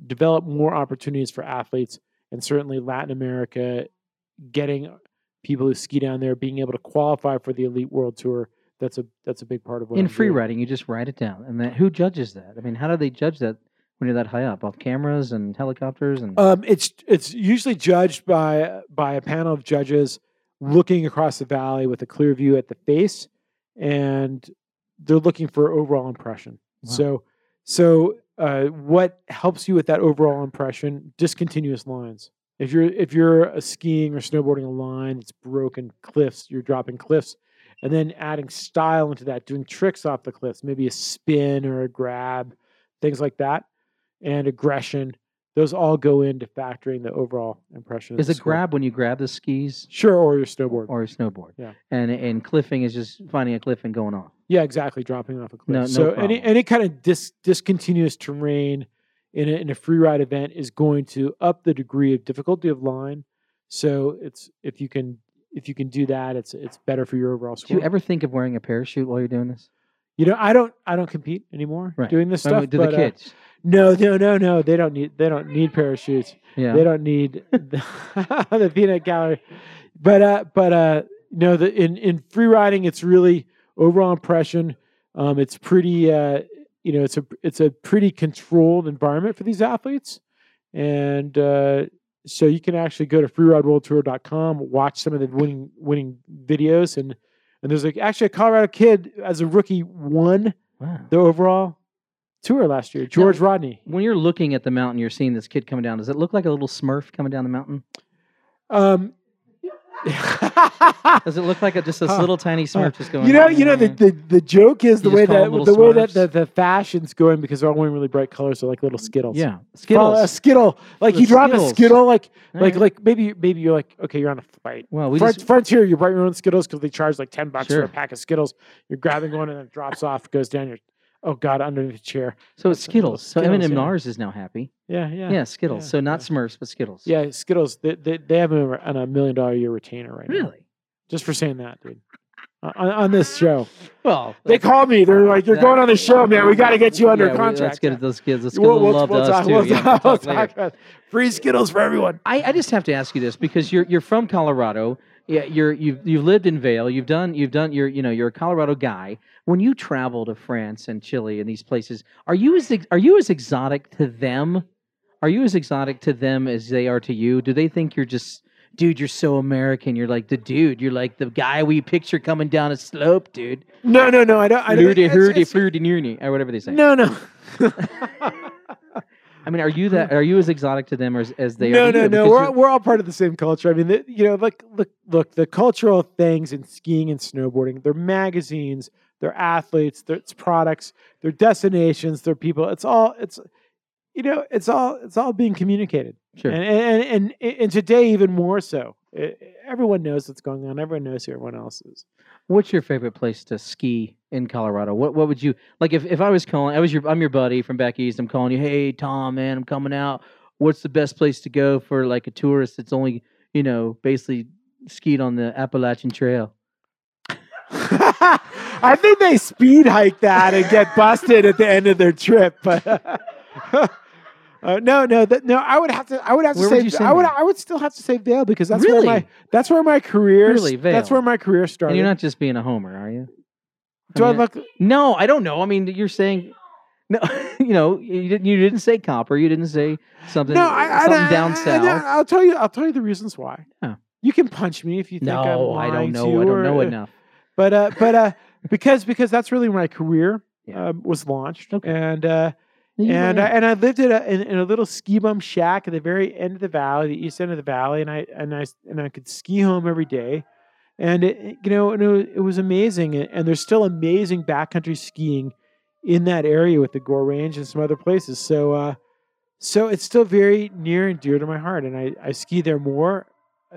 develop more opportunities for athletes, and certainly Latin America, getting people who ski down there being able to qualify for the Elite World Tour. That's a that's a big part of what in I'm free doing. riding, you just write it down, and then who judges that? I mean, how do they judge that when you're that high up, off cameras and helicopters? And Um, it's it's usually judged by by a panel of judges looking across the valley with a clear view at the face, and they're looking for overall impression. Wow. So so uh, what helps you with that overall impression? Discontinuous lines. If you're if you're uh, skiing or snowboarding a line it's broken cliffs, you're dropping cliffs, and then adding style into that, doing tricks off the cliffs, maybe a spin or a grab, things like that, and aggression those all go into factoring the overall impression. of Is it score. grab when you grab the skis Sure, or your snowboard. or a snowboard? Yeah. And and cliffing is just finding a cliff and going off. Yeah, exactly. Dropping off a cliff. No- no so any problem. any kind of dis, discontinuous terrain in a, in a free ride event is going to up the degree of difficulty of line. So it's if you can if you can do that, it's it's better for your overall score. Do you ever think of wearing a parachute while you're doing this? You know, I don't I don't compete anymore Right. doing this I mean, stuff. do but, the uh, kids? No, no, no, no. They don't need they don't need parachutes. yeah. They don't need the, the peanut gallery. But uh but uh no the in in free riding it's really overall impression. Um it's pretty uh you know it's a it's a pretty controlled environment for these athletes. And uh so you can actually go to freerideworldtour.com, watch some of the winning winning videos and and there's like actually a Colorado kid as a rookie won Wow. the overall tour last year. George Rodney. When you're looking at the mountain, you're seeing this kid coming down. Does it look like a little Smurf coming down the mountain? Um Does it look like a, just this little tiny Smurf just going? You know, you know the, the, the joke is the way that the way that the, the fashion's going because they're all wearing really bright colors, so like little Skittles. yeah, Follow a Skittle, like The you drop Skittles. a Skittle, like like Alright. like maybe maybe you're like okay, you're on a flight. Well, we Front, just Frontier, you write your own Skittles because they charge like ten bucks for a pack of Skittles. You're grabbing one and then it drops off, goes down your oh god underneath the chair. so it's that's a little Skittles. So Skittles, Eminem yeah. Nars is now happy. Yeah, yeah, Yeah, Skittles. yeah, so not yeah. Smurfs, but Skittles. yeah. Skittles, they they, they have them on a million dollar a year retainer right now. Really? Just for saying that, dude. Uh, on, on this show, Well, they call me. They're like, "You're going on the show, man. We got to get you under contract." Let's get those kids. Let's get We'll, we'll, love we'll to us talk, too. we'll talk- we'll talk later. talk about free Skittles for everyone. I, I just have to ask you this because you're you're from Colorado. Yeah, you're you've you've lived in Vail. You've done you've done you're you know you're a Colorado guy. When you travel to France and Chile and these places, are you as are you as exotic to them? Are you as exotic to them as they are to you? Do they think you're just dude? You're so American. You're like the dude. You're like the guy we picture coming down a slope, dude. No, no, no. I don't. I don't. Hurdy, it's- hurdy, it's- or whatever they say. No, no. I mean, are you that? Are you as exotic to them as, as they no, are? to no, no. We're, you're- we're all part of the same culture. I mean, the, you know, look, look, look. The cultural things in skiing and snowboarding. They're magazines. They're athletes. They're it's products. They're destinations. They're people. It's all. It's, you know, it's all. It's all being communicated. Sure. And and and, and today even more so. E- everyone knows what's going on. Everyone knows who everyone else is. What's your favorite place to ski in Colorado? What what would you like if, if I was calling I was your I'm your buddy from back east, I'm calling you, hey Tom, man, I'm coming out. What's the best place to go for like a tourist that's only, you know, basically skied on the Appalachian Trail? I think they speed hike that and get busted at the end of their trip. But uh, no, no, that, no. I would have to. I would have to Where say. would I would. I would still have to say Vail because that's Really? where my that's where my career. Really, Vail. That's where my career started. And you're not just being a homer, are you? Do I mean, look? No, I don't know. I mean, you're saying no, you know, you didn't you didn't say copper, you didn't say something No, I, I, something I- down I- south. I, will tell you. I'll tell you the reasons why. Yeah. You can punch me if you think I'm no, I don't to know. I don't or- know enough. But uh, but uh, because because that's really when my career Yeah. um, was launched, Okay. and uh, and I, and I lived at a, in, in a little ski bum shack at the very end of the valley, the east end of the valley, and I and I and I could ski home every day, and it, it- you know and it, was, it was amazing, and, and there's still amazing backcountry skiing in that area with the Gore Range and some other places. So uh, so it's still very near and dear to my heart, and I, I ski there more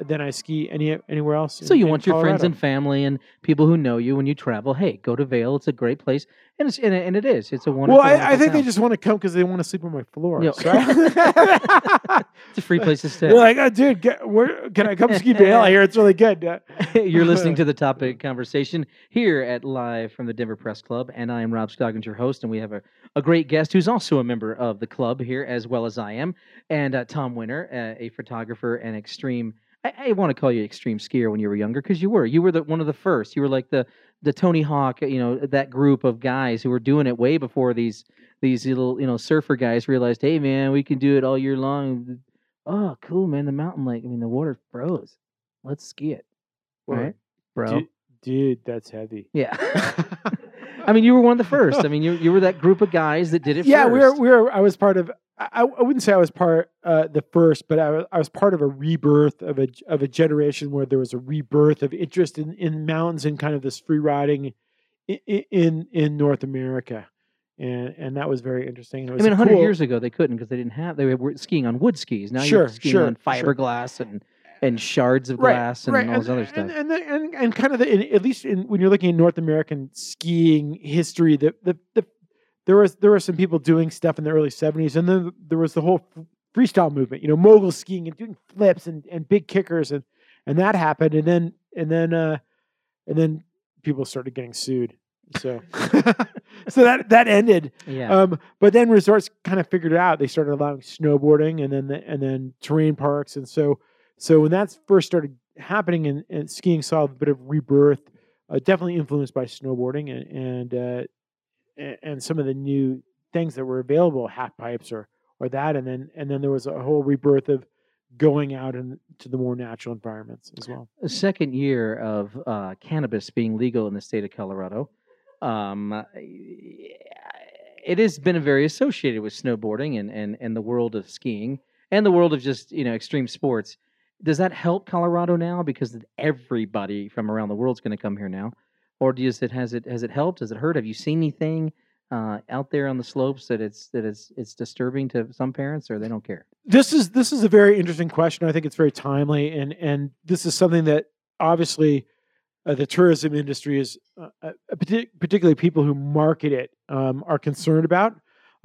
than I ski any anywhere else. So in- you want your friends and family and people who know you when you travel. Hey, go to Vail. It's a great place, and it's and it, and it is. It's a wonderful. Well, I, I think they just want to come because they want to sleep on my floor. So it's a free place to stay. They're like, oh, dude, get, where, can I come ski Vail? I hear it's really good. You're listening to the topic conversation here at live from the Denver Press Club, and I am Rob Scoggins, your host, and we have a, a great guest who's also a member of the club here as well as I am, and uh, Tom Winter, uh, a photographer and extreme. I, I want to call you extreme skier when you were younger because you were. You were the one of the first. You were like the the Tony Hawk, you know, that group of guys who were doing it way before these these little you know surfer guys realized, hey man, we can do it all year long. Oh, cool, man! The mountain lake. I mean, the water froze. Let's ski it, Well, right, bro? dude, dude, that's heavy. Yeah. I mean, you were one of the first. I mean, you you were that group of guys that did it yeah, first. we were, we were. I was part of. I, I wouldn't say I was part uh, the first, but I was, I was part of a rebirth of a of a generation where there was a rebirth of interest in, in mountains and kind of this free riding in in, in North America, and and that was very interesting. It I mean, a 100 cool- years ago they couldn't because they didn't have they were skiing on wood skis. Now Sure, you're skiing sure, on sure. fiberglass and and shards of glass and all this other stuff. And and, the, and and kind of the, in, at least in, when you're looking at North American skiing history, the, the the there was there were some people doing stuff in the early '70s, and then there was the whole freestyle movement. You know, mogul skiing and doing flips and, and big kickers, and and that happened, and then and then uh, and then people started getting sued. So so that that ended. yeah. Um, but then resorts kind of figured it out. They started allowing snowboarding and then the, and then terrain parks. And so so when that first started happening and, and skiing saw a bit of rebirth, uh, definitely influenced by snowboarding and and, uh, and some of the new things that were available, half pipes or or that. And then and then there was a whole rebirth of going out into the more natural environments as well. second year of uh, cannabis being legal in the state of Colorado, um, it has been very associated with snowboarding and, and, and the world of skiing and the world of just you know extreme sports. Does that help Colorado now because everybody from around the world is going to come here now, or does it has it has it helped? Has it hurt? Have you seen anything uh, out there on the slopes that it's that it's it's disturbing to some parents or they don't care? this is this is a very interesting question. I think it's very timely, and and this is something that obviously uh, the tourism industry is, uh, uh, particularly people who market it, um, are concerned about.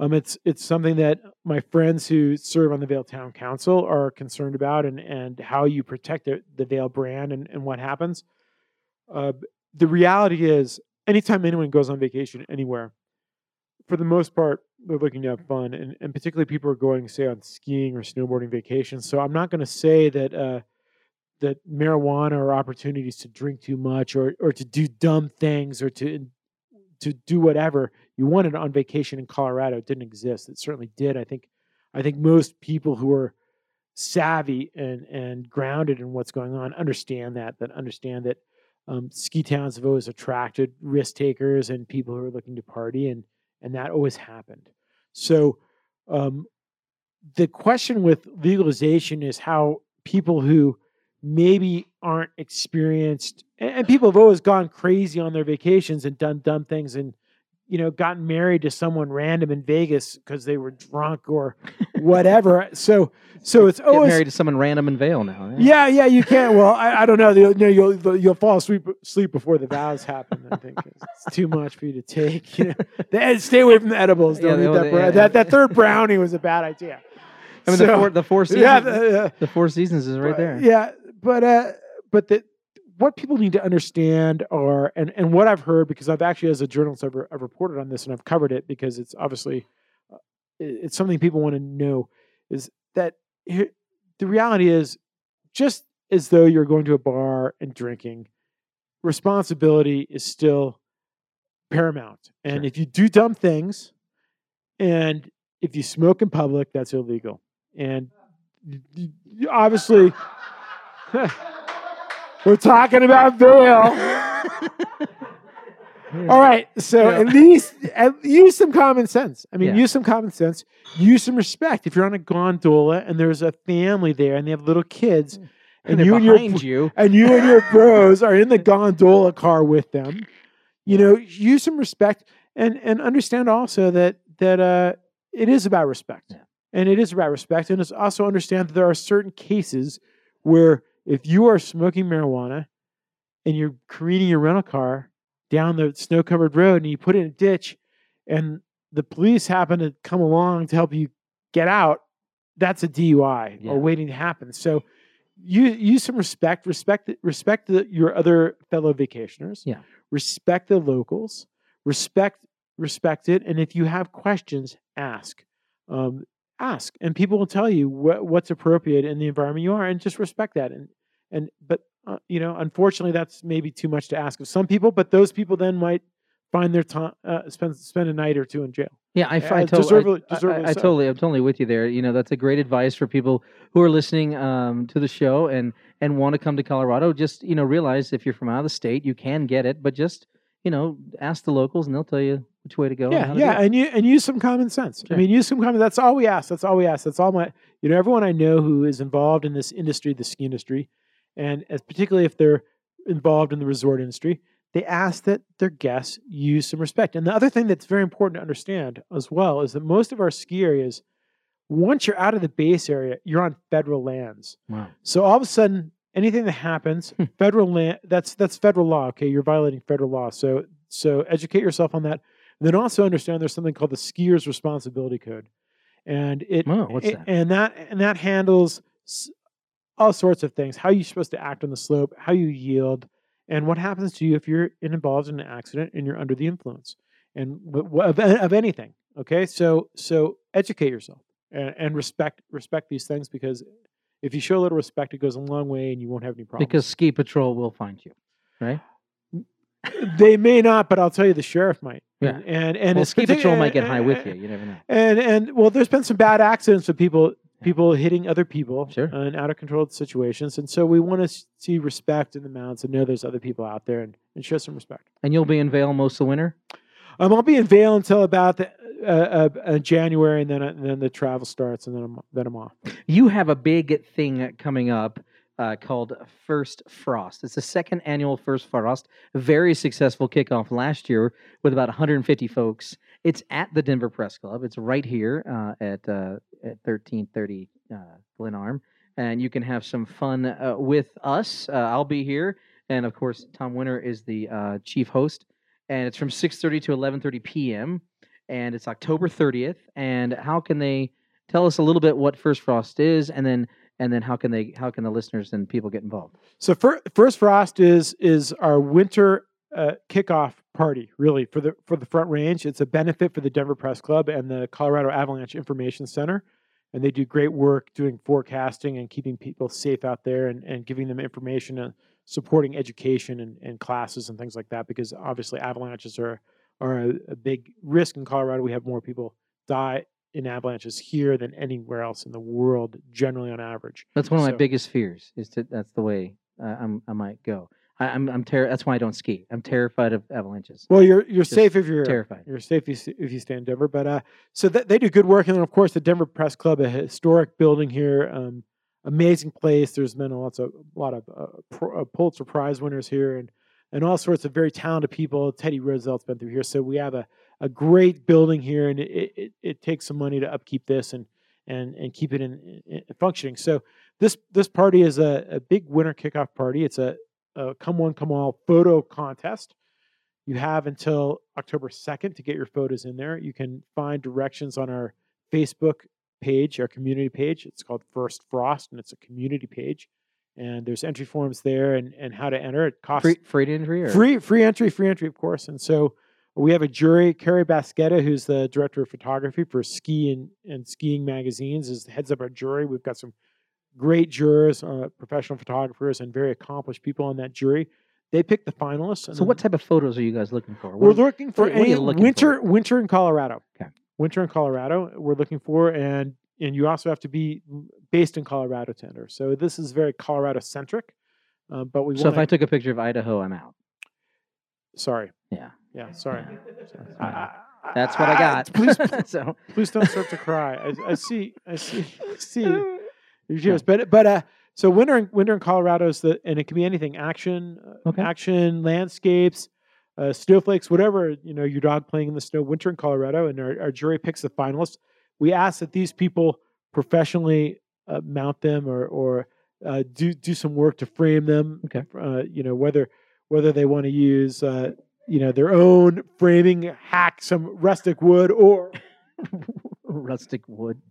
Um, it's it's something that my friends who serve on the Vail Town Council are concerned about, and and how you protect the, the Vail brand and and what happens. Uh, the reality is, anytime anyone goes on vacation anywhere, for the most part, they're looking to have fun, and, and particularly people are going, say, on skiing or snowboarding vacations. So I'm not going to say that uh, that marijuana or opportunities to drink too much or or to do dumb things or to to do whatever you wanted on vacation in Colorado it didn't exist. It certainly did. I think I think most people who are savvy and and grounded in what's going on understand that that understand that um, ski towns have always attracted risk takers and people who are looking to party and and that always happened. So um, the question with legalization is how people who maybe aren't experienced and, and people have always gone crazy on their vacations and done dumb things and you know gotten married to someone random in Vegas because they were drunk or whatever. so so it's Get always married to someone random in Vail now. eh? yeah, yeah, you can't. Well, I, I don't know. You'll, no, you'll you'll fall asleep sleep before the vows happen. I think it's too much for you to take. You know, The stay away from the edibles. Yeah, Don't they- eat that. yeah, that that third brownie was a bad idea. I mean, the four the four seasons. yeah, the- the four seasons is right but- there. Yeah, but uh, but the what people need to understand are and and what I've heard because I've actually as a journalist I've, I've reported on this and I've covered it because it's obviously uh, it's something people want to know is that here, the reality is just as though you're going to a bar and drinking responsibility is still paramount and Sure. if you do dumb things and if you smoke in public that's illegal and obviously we're talking about Vail. All right, so Yeah. at least at, use some common sense. I mean, Yeah. use some common sense. Use some respect. If you're on a gondola and there's a family there and they have little kids, and and they're you and your behind you. and you and your bros are in the gondola car with them, you know, use some respect and and understand also that that uh, it is about respect, Yeah. and it is about respect, and it's also understand that there are certain cases where if you are smoking marijuana and you're careening your rental car down the snow-covered road and you put it in a ditch, and the police happen to come along to help you get out, that's a DUI Yeah. or waiting to happen. So you use some respect respect respect the, your other fellow vacationers Yeah. respect the locals respect respect it and if you have questions ask um, ask and people will tell you what, what's appropriate in the environment you are and just respect that and and but uh, you know unfortunately that's maybe too much to ask of some people but those people then might find their time uh, spend spend a night or two in jail Yeah, I, I, to- deservedly- I- I- I so. totally, I'm totally with you there. You know, that's a great advice for people who are listening um, to the show and and want to come to Colorado. Just you know, realize if you're from out of the state, you can get it, but just you know, ask the locals and they'll tell you which way to go. Yeah, how to yeah, and you and use some common sense. Sure. I mean, use some common. That's all we ask. That's all we ask. That's all my. You know, everyone I know who is involved in this industry, the ski industry, and as particularly if they're involved in the resort industry, they ask that their guests use some respect. And the other thing that's very important to understand as well is that most of our ski areas, once you're out of the base area, you're on federal lands. Wow. So all of a sudden, anything that happens, Hmm. federal land that's that's federal law. Okay, you're violating federal law. So so educate yourself on that. And then also understand there's something called the skier's responsibility code, and it what's it- that? and that and that handles all sorts of things. How you're supposed to act on the slope, how you yield, and what happens to you if you're involved in an accident and you're under the influence, and of, of anything. Okay, so so educate yourself and, and respect respect these things because if you show a little respect, it goes a long way, and you won't have any problems. Because ski patrol will find you, right? They may not, but I'll tell you, the sheriff might. Yeah. and and, and well, ski patrol might get high with you. You never know. And and well, there's been some bad accidents with people people hitting other people Sure. in out of control situations, and so we want to see respect in the mountains and know there's other people out there and, and show some respect. And you'll be in Vail most of the winter. Um, I'll be in Vail until about the, uh, uh, uh, January, and then uh, and then the travel starts, and then I'm then I'm off. You have a big thing coming up uh, called First Frost. It's the second annual First Frost. Very successful kickoff last year with about 150 folks. It's at the Denver Press Club. It's right here uh, at uh, at 1330 uh, Glenarm, and you can have some fun uh, with us. Uh, I'll be here, and of course, Tom Winter is the uh, chief host. And it's from 6:30 to 11:30 p.m. And it's October 30th. And how can they tell us a little bit what First Frost is, and then and then how can they how can the listeners and people get involved? So fir- first frost is is our winter uh, kickoff party, really for the for the Front Range. It's a benefit for the Denver Press Club and the Colorado Avalanche Information Center, and they do great work doing forecasting and keeping people safe out there and, and giving them information and supporting education and, and classes and things like that. Because obviously avalanches are are a, a big risk in Colorado. We have more people die in avalanches here than anywhere else in the world, generally on average. That's one of my biggest fears. Is that that's the way uh, I'm I might go. I, I'm I'm ter- That's why I don't ski. I'm terrified of avalanches. Well, you're you're Just safe if you're terrified. You're safe if you, if you stay in Denver. But uh, so th- they do good work, and then of course the Denver Press Club, a historic building here, um, amazing place. There's been a lots of a lot of uh, pro, uh, Pulitzer Prize winners here, and and all sorts of very talented people. Teddy Roosevelt's been through here, so we have a, a great building here, and it, it it takes some money to upkeep this and and and keep it in, in functioning. So this this party is a, a big winter kickoff party. It's a, a come one come all photo contest. You have until October 2nd to get your photos in there. You can find directions on our Facebook page, our community page. It's called First Frost, and it's a community page. And there's entry forms there and, and how to enter. It costs Free free to entry or free free entry, free entry, of course. And so we have a jury. Keri Bascetta, who's the director of photography for Ski and, and Skiing magazines, is heads up our jury. We've got some great jurors, uh, professional photographers, and very accomplished people on that jury. They pick the finalists. and So what type of photos are you guys looking for? we're looking for what any looking for? winter winter in Colorado. Okay. Winter in Colorado. We're looking for and and you also have to be based in Colorado to enter. So this is very Colorado centric. Um, but we so if wanna- I took a picture of Idaho, I'm out. sorry. Yeah. Yeah, sorry. Sorry. I- I- That's what I got. Please so please don't start to cry. I, I see I see I see your tears. But but uh so winter in, winter in Colorado is the and it can be anything action uh, Okay. action landscapes uh, snowflakes whatever you know your dog playing in the snow winter in Colorado and our, our jury picks the finalists. We ask that these people professionally uh, mount them or or uh, do do some work to frame them. Okay. Uh, you know whether whether they want to use uh, you know their own framing hack some rustic wood or rustic wood.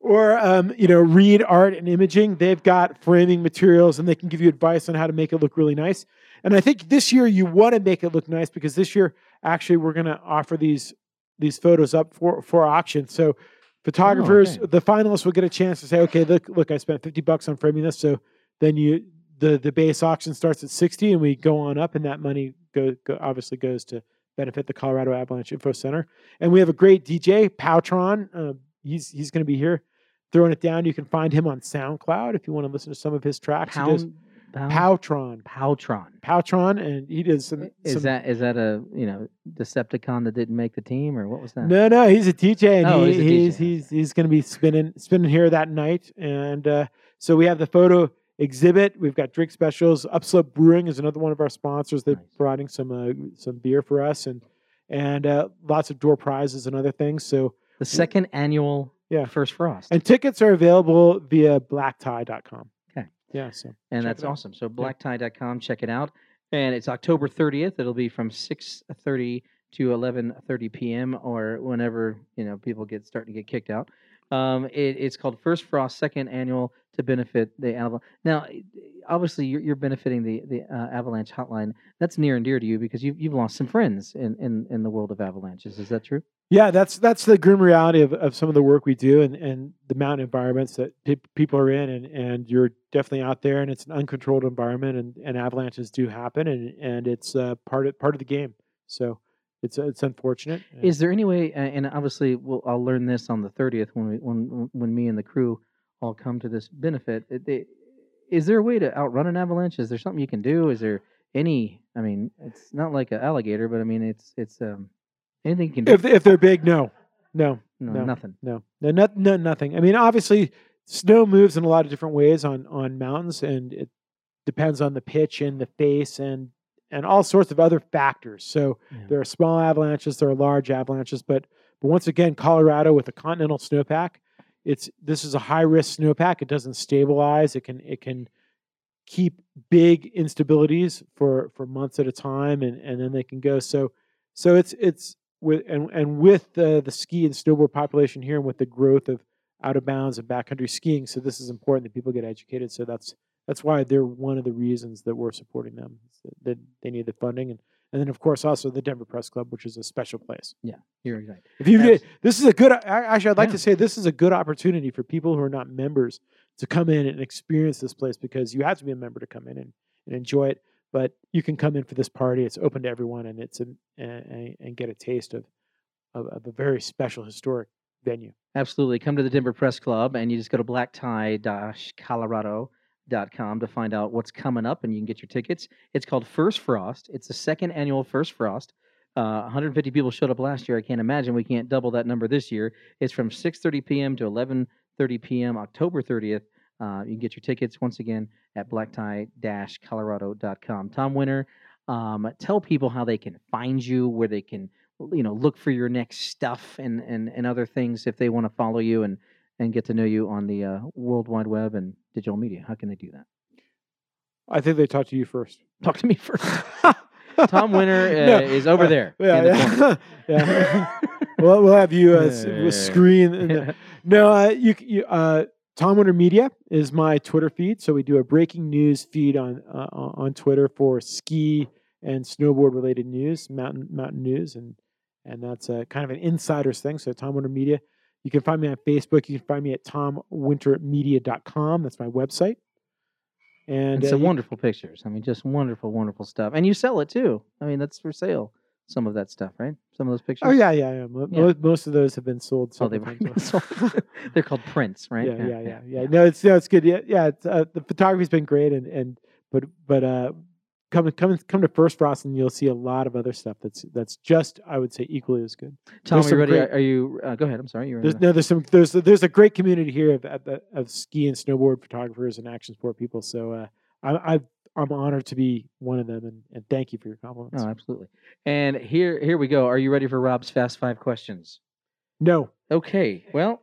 or um, you know Reed Art and Imaging they've got framing materials and they can give you advice on how to make it look really nice and i think this year you want to make it look nice because this year actually we're going to offer these these photos up for for auction so photographers okay. the finalists will get a chance to say okay look look i spent 50 bucks on framing this so then you the the base auction starts at 60 and we go on up and that money go, go obviously goes to benefit the colorado avalanche info center and we have a great dj powtron uh, he's he's going to be here throwing it down. You can find him on SoundCloud if you want to listen to some of his tracks. He does Pound, pound, Powtron, Powtron. Powtron, and he does some. Is some- that is that a you know Decepticon that didn't make the team or what was that? No, no, he's a DJ, and Oh, he, he's a he's he's he's going to be spinning spinning here that night. And uh, so we have the photo. Exhibit. We've got drink specials. Upslope Brewing is another one of our sponsors. They're Nice. providing some uh, some beer for us and and uh, lots of door prizes and other things. So The second annual Yeah. First Frost. and tickets are available via blacktie.com. Okay. Yeah. So and that's awesome. So blacktie.com, check it out. And it's October 30th. It'll be from 6:30 to 11:30 p.m. or whenever you know people get starting to get kicked out. Um, it, it's called First Frost Second Annual to benefit the Avalanche. Now, obviously, you're, you're benefiting the the uh, Avalanche Hotline. That's near and dear to you because you've you've lost some friends in in, in the world of avalanches. Is that true? Yeah, that's that's the grim reality of, of some of the work we do and, and the mountain environments that pe- people are in, and, and you're definitely out there, and it's an uncontrolled environment, and, and avalanches do happen, and and it's uh, part of part of the game. So it's it's unfortunate. Is there any way? And obviously, we'll, I'll learn this on the thirtieth when we when when me and the crew all come to this benefit. It, they, is there a way to outrun an avalanche? Is there something you can do? Is there any? I mean, it's not like an alligator, but I mean, it's it's um anything you can do. if if they're big, no, no, no, no. nothing. no, no, not, no, nothing. I mean, obviously, snow moves in a lot of different ways on on mountains, and it depends on the pitch and the face and and all sorts of other factors. So Yeah. there are small avalanches, there are large avalanches, but but once again, Colorado with a continental snowpack, it's this is a high risk snowpack. It doesn't stabilize. It can it can keep big instabilities for for months at a time, and and then they can go. So so it's it's with and and with the the ski and snowboard population here, and with the growth of out of bounds and backcountry skiing. So this is important that people get educated. So that's that's why they're one of the reasons that we're supporting them. that they need the funding, and and then of course also the Denver Press Club, which is a special place. Yeah, you're right. If you get, this is a good. Actually, I'd like Yeah. to say this is a good opportunity for people who are not members to come in and experience this place because you have to be a member to come in and, and enjoy it. But you can come in for this party. It's open to everyone, and it's an, and, and get a taste of, of of a very special historic venue. Absolutely. Come to the Denver Press Club and you just go to blacktie-colorado.com to find out what's coming up and you can get your tickets. It's called First Frost. It's the second annual First Frost. Uh, 150 people showed up last year. I can't imagine we can't double that number this year. It's from 6:30 p.m. to 11:30 p.m. October 30th. Uh, you can get your tickets once again at blacktie-colorado.com. Tom Winter, um, tell people how they can find you, where they can you know look for your next stuff and and, and other things if they want to follow you and and get to know you on the uh, world wide web and digital media how can they do that I think they talk to you first. talk to me first tom winter uh, No, is over uh, there Yeah, the yeah. yeah. we'll, we'll have you uh, screen. the- No, uh, you, you uh, Tom Winter Media is my Twitter feed. So we do a breaking news feed on uh, on Twitter for ski and snowboard related news, mountain mountain news, and and that's kind of an insider's thing. So Tom Winter Media. You can find me on Facebook. You can find me at tomwintermedia.com. That's my website. And, and uh, some you- wonderful pictures i mean just wonderful wonderful stuff and you sell it too i mean that's for sale some of that stuff right some of those pictures Oh yeah, yeah, yeah. Mo- Yeah. mo- Most of those have been sold. oh they've been sold. They're called prints right Yeah, yeah, yeah, yeah. No, it's no, it's good. Yeah, yeah. It's, uh, the photography's been great, and and but but uh, come come come to First Frost, and you'll see a lot of other stuff that's that's just I would say equally as good. tom are some you ready great- are you uh, go ahead i'm sorry There's no, there's some there's there's a great community here of of, of ski and snowboard photographers and action sport people. So uh, I I I'm honored to be one of them, and, and thank you for your compliments. Oh, absolutely. And here, here we go. Are you ready for Rob's fast five questions? no, Okay. Well,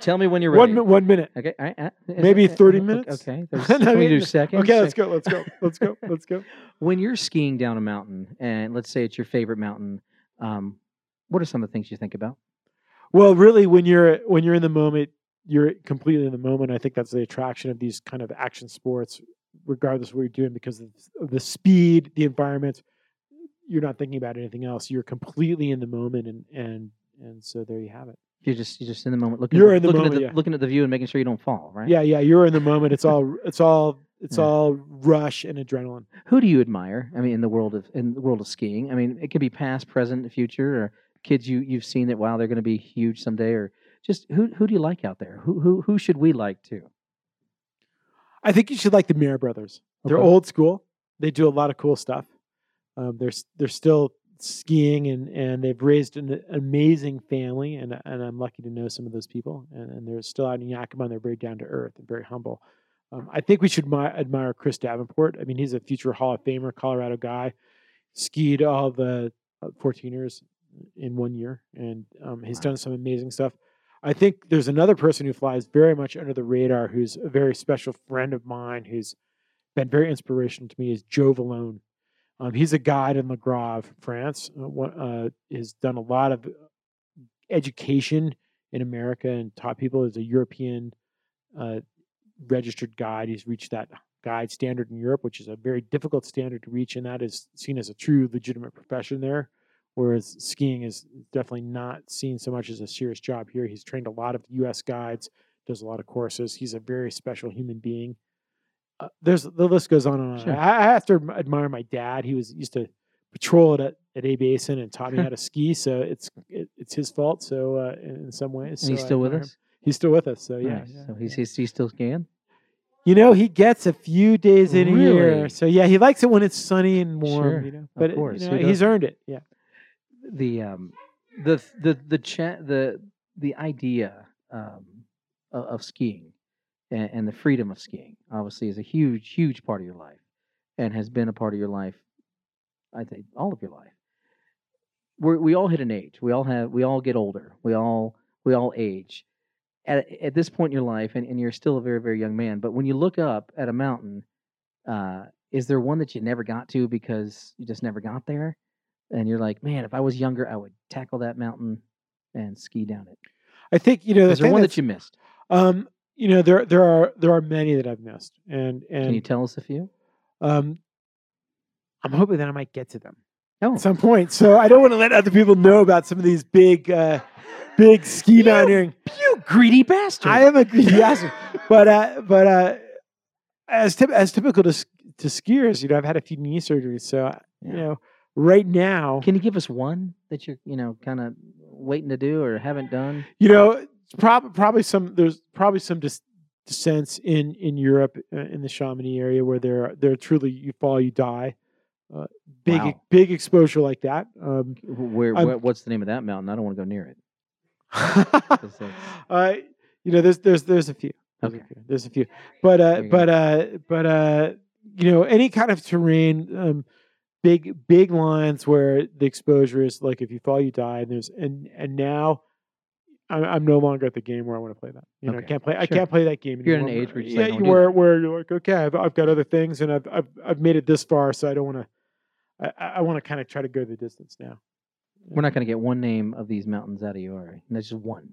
tell me when you're ready. one one minute. Okay. all right, uh, Maybe uh, 30 okay, minutes? Okay. there's- No, Can we do seconds? Okay, let's go. Let's go. Let's go. Let's go. When you're skiing down a mountain, and let's say it's your favorite mountain, um, what are some of the things you think about? Well, really, when you're when you're in the moment, you're completely in the moment. I think that's the attraction of these kind of action sports, regardless of what you're doing, because of the speed, the environment. You're not thinking about anything else. You're completely in the moment, and and and so there you have it. You're just you're just in the moment, looking You're at, in the looking moment, at the yeah. looking at the view and making sure you don't fall. Right. Yeah, yeah. You're in the moment. It's all it's all it's Yeah. all rush and adrenaline. Who do you admire? I mean, in the world of in the world of skiing. I mean, it could be past, present, future, or kids you you've seen that wow they're going to be huge someday, or just who who do you like out there? Who who who should we like too? I think you should like the Mahre brothers. They're old school. They do a lot of cool stuff. Um, they're they're still skiing and and they've raised an amazing family and and I'm lucky to know some of those people and, and they're still out in Yakima and they're very down to earth and very humble. Um, I think we should mi- admire Chris Davenport. I mean, he's a future Hall of Famer, Colorado guy. Skied all the uh, 14ers in one year, and um, he's Wow. done some amazing stuff. I think there's another person who flies very much under the radar, who's a very special friend of mine, who's been very inspirational to me, is Joe Vallone. Um, he's a guide in La Grave, France. Uh, uh, has done a lot of education in America and taught people as a European uh, registered guide. He's reached that guide standard in Europe, which is a very difficult standard to reach, and that is seen as a true legitimate profession there. Whereas skiing is definitely not seen so much as a serious job here. He's trained a lot of U.S. guides, does a lot of courses. He's a very special human being. Uh, there's the list goes on and on. Sure. I, I have to admire my dad. He was used to patrol at, at A Basin and taught me how to ski. So it's it, it's his fault. So uh, in, in some ways, And he's so I still with admire him. us. He's still with us. So yeah. Nice. So he's, yeah. he's he's still skiing. You know, he gets a few days in a year. So yeah, he likes it when it's sunny and warm. Sure, You know, of but course, you know, he's earned it. Yeah. the um the the the cha- the the idea um of, of skiing and, and the freedom of skiing obviously is a huge huge part of your life and has been a part of your life i think all of your life we we all hit an age we all have we all get older we all we all age at, at this point in your life and, and you're still a very very young man but when you look up at a mountain uh is there one that you never got to because you just never got there and you're like, man, if I was younger, I would tackle that mountain and ski down it. I think you know. The Is there one that you missed? Um, you know, there there are there are many that I've missed, and and Can you tell us a few? um, I'm hoping that I might get to them Oh, at some point. So I don't want to let other people know about some of these big, uh, big ski mountaineering. you greedy bastard! I am a greedy bastard, but uh, but uh, as typ- as typical to to skiers, you know, I've had a few knee surgeries, so uh, you know, right now, Can you give us one that you're, you know, kind of waiting to do or haven't done? you know, prob- probably some there's probably some dis- descents in in Europe uh, in the Chamonix area where they're they're truly you fall you die, uh, big Wow. big exposure like that. Um, Where, where? What's the name of that mountain? I don't want to go near it. uh, you know, there's there's there's a few. There's Okay. a few. There's a few. But uh, There you go. but uh, but uh, you know, any kind of terrain, um, big big lines where the exposure is like if you fall, you die. And there's and and now. I'm, I'm no longer at the game where I want to play that. You know, I can't play. I can't play that game. You're at an anymore. age where yeah, like, "Don't where where you're like, okay, I've, I've got other things, and I've I've I've made it this far, so I don't want to. I, I- want to kind of try to go the distance now. We're not going to get one name of these mountains out of you, are we? That's just one.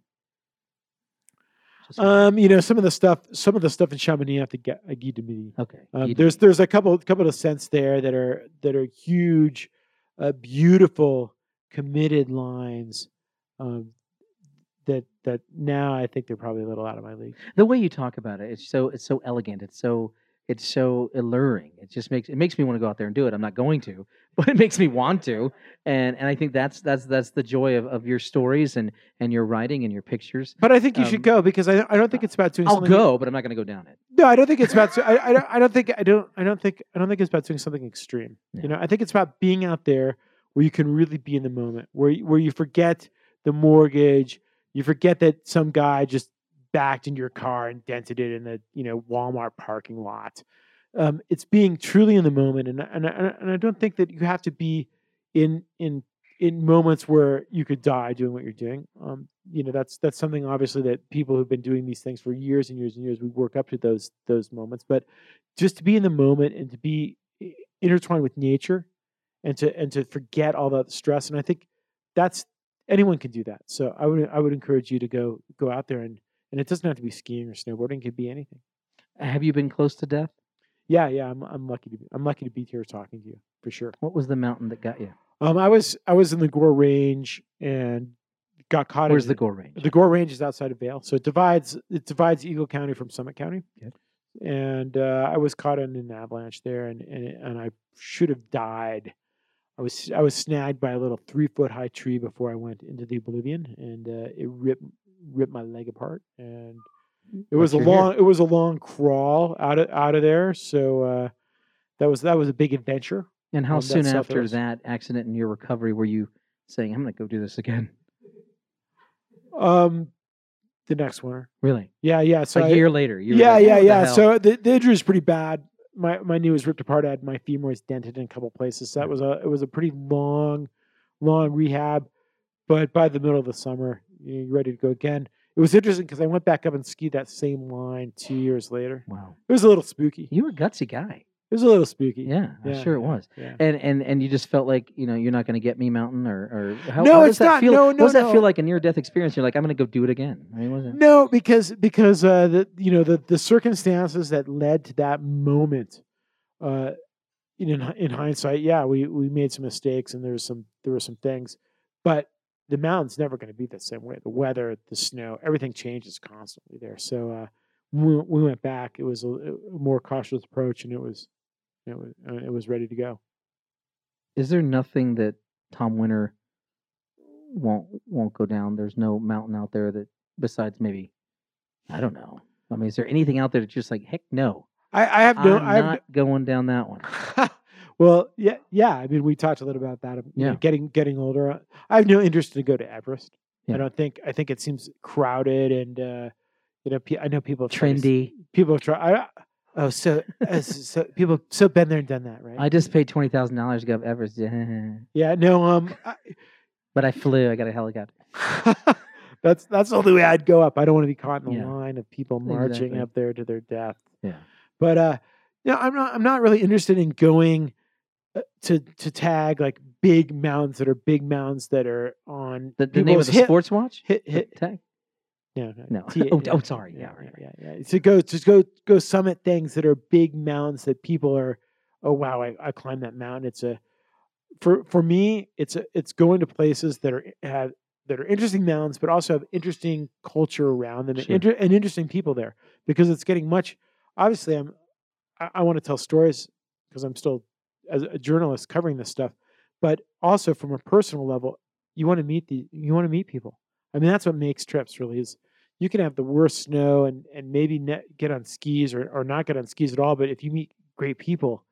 Just one. Um, you know, some of the stuff, some of the stuff in Chamonix, I have to get Aiguille du Midi. okay. Um, there's there's a couple couple of scents there that are that are huge, uh, beautiful, committed lines. Um, that now I think they're probably a little out of my league. the way you talk about it it's so it's so elegant it's so it's so alluring it just makes it makes me want to go out there and do it i'm not going to but it makes me want to and and i think that's that's that's the joy of, of your stories and and your writing and your pictures But I think you Um, should go because I I don't think it's about doing. i'll go but i'm not going to go down it No, I don't think it's about. I, I don't. I don't think. I don't. I don't think. I don't think it's about doing something extreme. Yeah. You know, I think it's about being out there where you can really be in the moment, where you- where you forget the mortgage, you forget that some guy just backed into your car and dented it in the you know Walmart parking lot. Um, it's being truly in the moment, and and and I don't think that you have to be in in in moments where you could die doing what you're doing. Um, you know, that's that's something obviously that people who've been doing these things for years and years and years, we work up to those those moments. But just to be in the moment and to be intertwined with nature, and to and to forget all that stress, and I think that's anyone can do that. So I would I would encourage you to go go out there and and it doesn't have to be skiing or snowboarding; it could be anything. have you been close to death Yeah, yeah, I'm I'm lucky to be I'm lucky to be here talking to you for sure. what was the mountain that got you Um, I was I was in the Gore Range and got caught. where's in, the gore range The Gore Range is outside of Vail, so it divides it divides Eagle County from Summit County. Good. And uh, I was caught in an avalanche there, and and, and I should have died. I was I was snagged by a little three foot high tree before I went into the oblivion, and uh, it ripped ripped my leg apart. And it was a you're here. long it was a long crawl out of out of there. So uh, that was that was a big adventure. and how that soon South after Hills. that accident and your recovery were you saying i'm going to go do this again Um, the next winter. Really? Yeah, yeah. So a I- year later. You yeah, like, yeah, "What the yeah. So the, the injury is pretty bad. My my knee was ripped apart. I had my femur was dented in a couple places. So that was a it was a pretty long, long rehab. But by the middle of the summer, you're ready to go again. It was interesting because I went back up and skied that same line two years later. wow, It was a little spooky. you were a gutsy guy. It was a little spooky. Yeah, I'm sure it was. Yeah. And and and you just felt like you know you're not going to get me mountain or or how, No, how does it's that not. feel? No, what no, does that feel like a near death experience? You're like I'm going to go do it again. I mean, was it? No, because because uh, the you know the the circumstances that led to that moment, uh, in in hindsight, yeah, we we made some mistakes and there was some there were some things, but the mountain's never going to be the same way. The weather, the snow, everything changes constantly there. So uh, we we went back. It was a, a more cautious approach, and it was it was uh, it was ready to go. Is there nothing that Tom Winter won't won't go down? There's no mountain out there that besides maybe I don't know. I mean, is there anything out there that's just like heck no? I, I have no. I'm I have not going down that one. well, yeah, yeah. I mean, we talked a little about that. um, you know, Yeah. getting getting older. uh, I have no interest to go to Everest. Yeah. I don't think. I think it seems crowded and uh, you know. I know people have tried Trendy. People have tried. I, oh, so, uh, so people so been there and done that, right? I just paid twenty thousand dollars to go up Everest, yeah. No. Um. I, but I flew. I got a helicopter. that's that's the only way I'd go up. I don't want to be caught in the Yeah. line of people marching Exactly. up there to their death. Yeah. But uh, no, I'm not. I'm not really interested in going uh, to to tag like big mounds that are big mounds that are on The, the name of the hit- sports watch? hit hit. tag? No, no, No. T- Oh, oh, sorry. Yeah, right, yeah, yeah. To go just go go summit things that are big mountains that people are. Oh wow, I, I climbed that mountain. It's a for for me. It's a it's going to places that are have that are interesting mountains, but also have interesting culture around them and, Sure. inter, and interesting people there because it's getting much. Obviously, I'm I, I want to tell stories because I'm still as a journalist covering this stuff, but also from a personal level, you want to meet the you want to meet people. I mean, that's what makes trips really is. You can have the worst snow and and maybe get on skis or or not get on skis at all, but if you meet great people,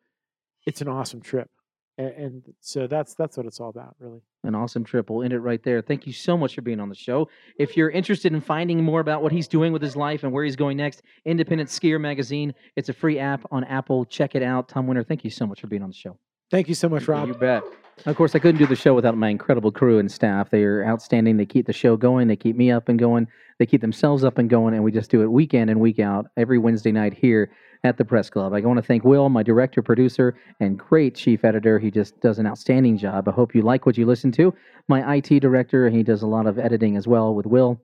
it's an awesome trip. And, and so that's that's what it's all about, really. An awesome trip. We'll end it right there. Thank you so much for being on the show. If you're interested in finding more about what he's doing with his life and where he's going next, Independent Skier Magazine. It's a free app on Apple. Check it out. Tom Winter, thank you so much for being on the show. Thank you so much, Rob. You bet. Of course, I couldn't do the show without my incredible crew and staff. They are outstanding. They keep the show going. They keep me up and going. They keep themselves up and going, and we just do it week in and week out every Wednesday night here at the Press Club. I want to thank Will, my director, producer, and great chief editor. He just does an outstanding job. I hope you like what you listen to. My IT director, he does a lot of editing as well with Will.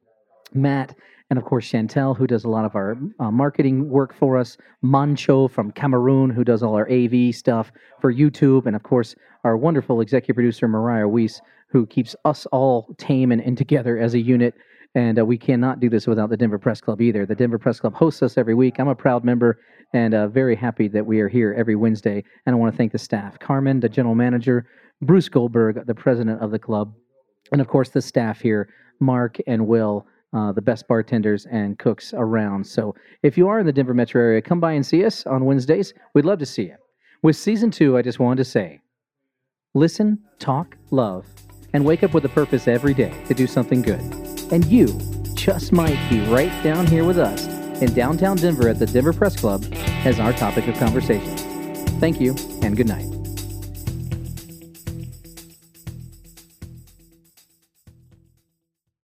Matt, and of course Chantel, who does a lot of our uh, marketing work for us. Mancho from Cameroon, who does all our AV stuff for YouTube, and of course our wonderful executive producer Mariah Weiss, who keeps us all tame and, and together as a unit. And uh, we cannot do this without the Denver Press Club either. The Denver Press Club hosts us every week. I'm a proud member and uh, very happy that we are here every Wednesday. And I want to thank the staff Carmen, the general manager, Bruce Goldberg, the president of the club, and of course the staff here, Mark and Will, uh, the best bartenders and cooks around. So if you are in the Denver metro area, come by and see us on Wednesdays. We'd love to see you. With season two, I just wanted to say listen, talk, love, and wake up with a purpose every day to do something good. And you just might be right down here with us in downtown Denver at the Denver Press Club as our topic of conversation. Thank you and good night.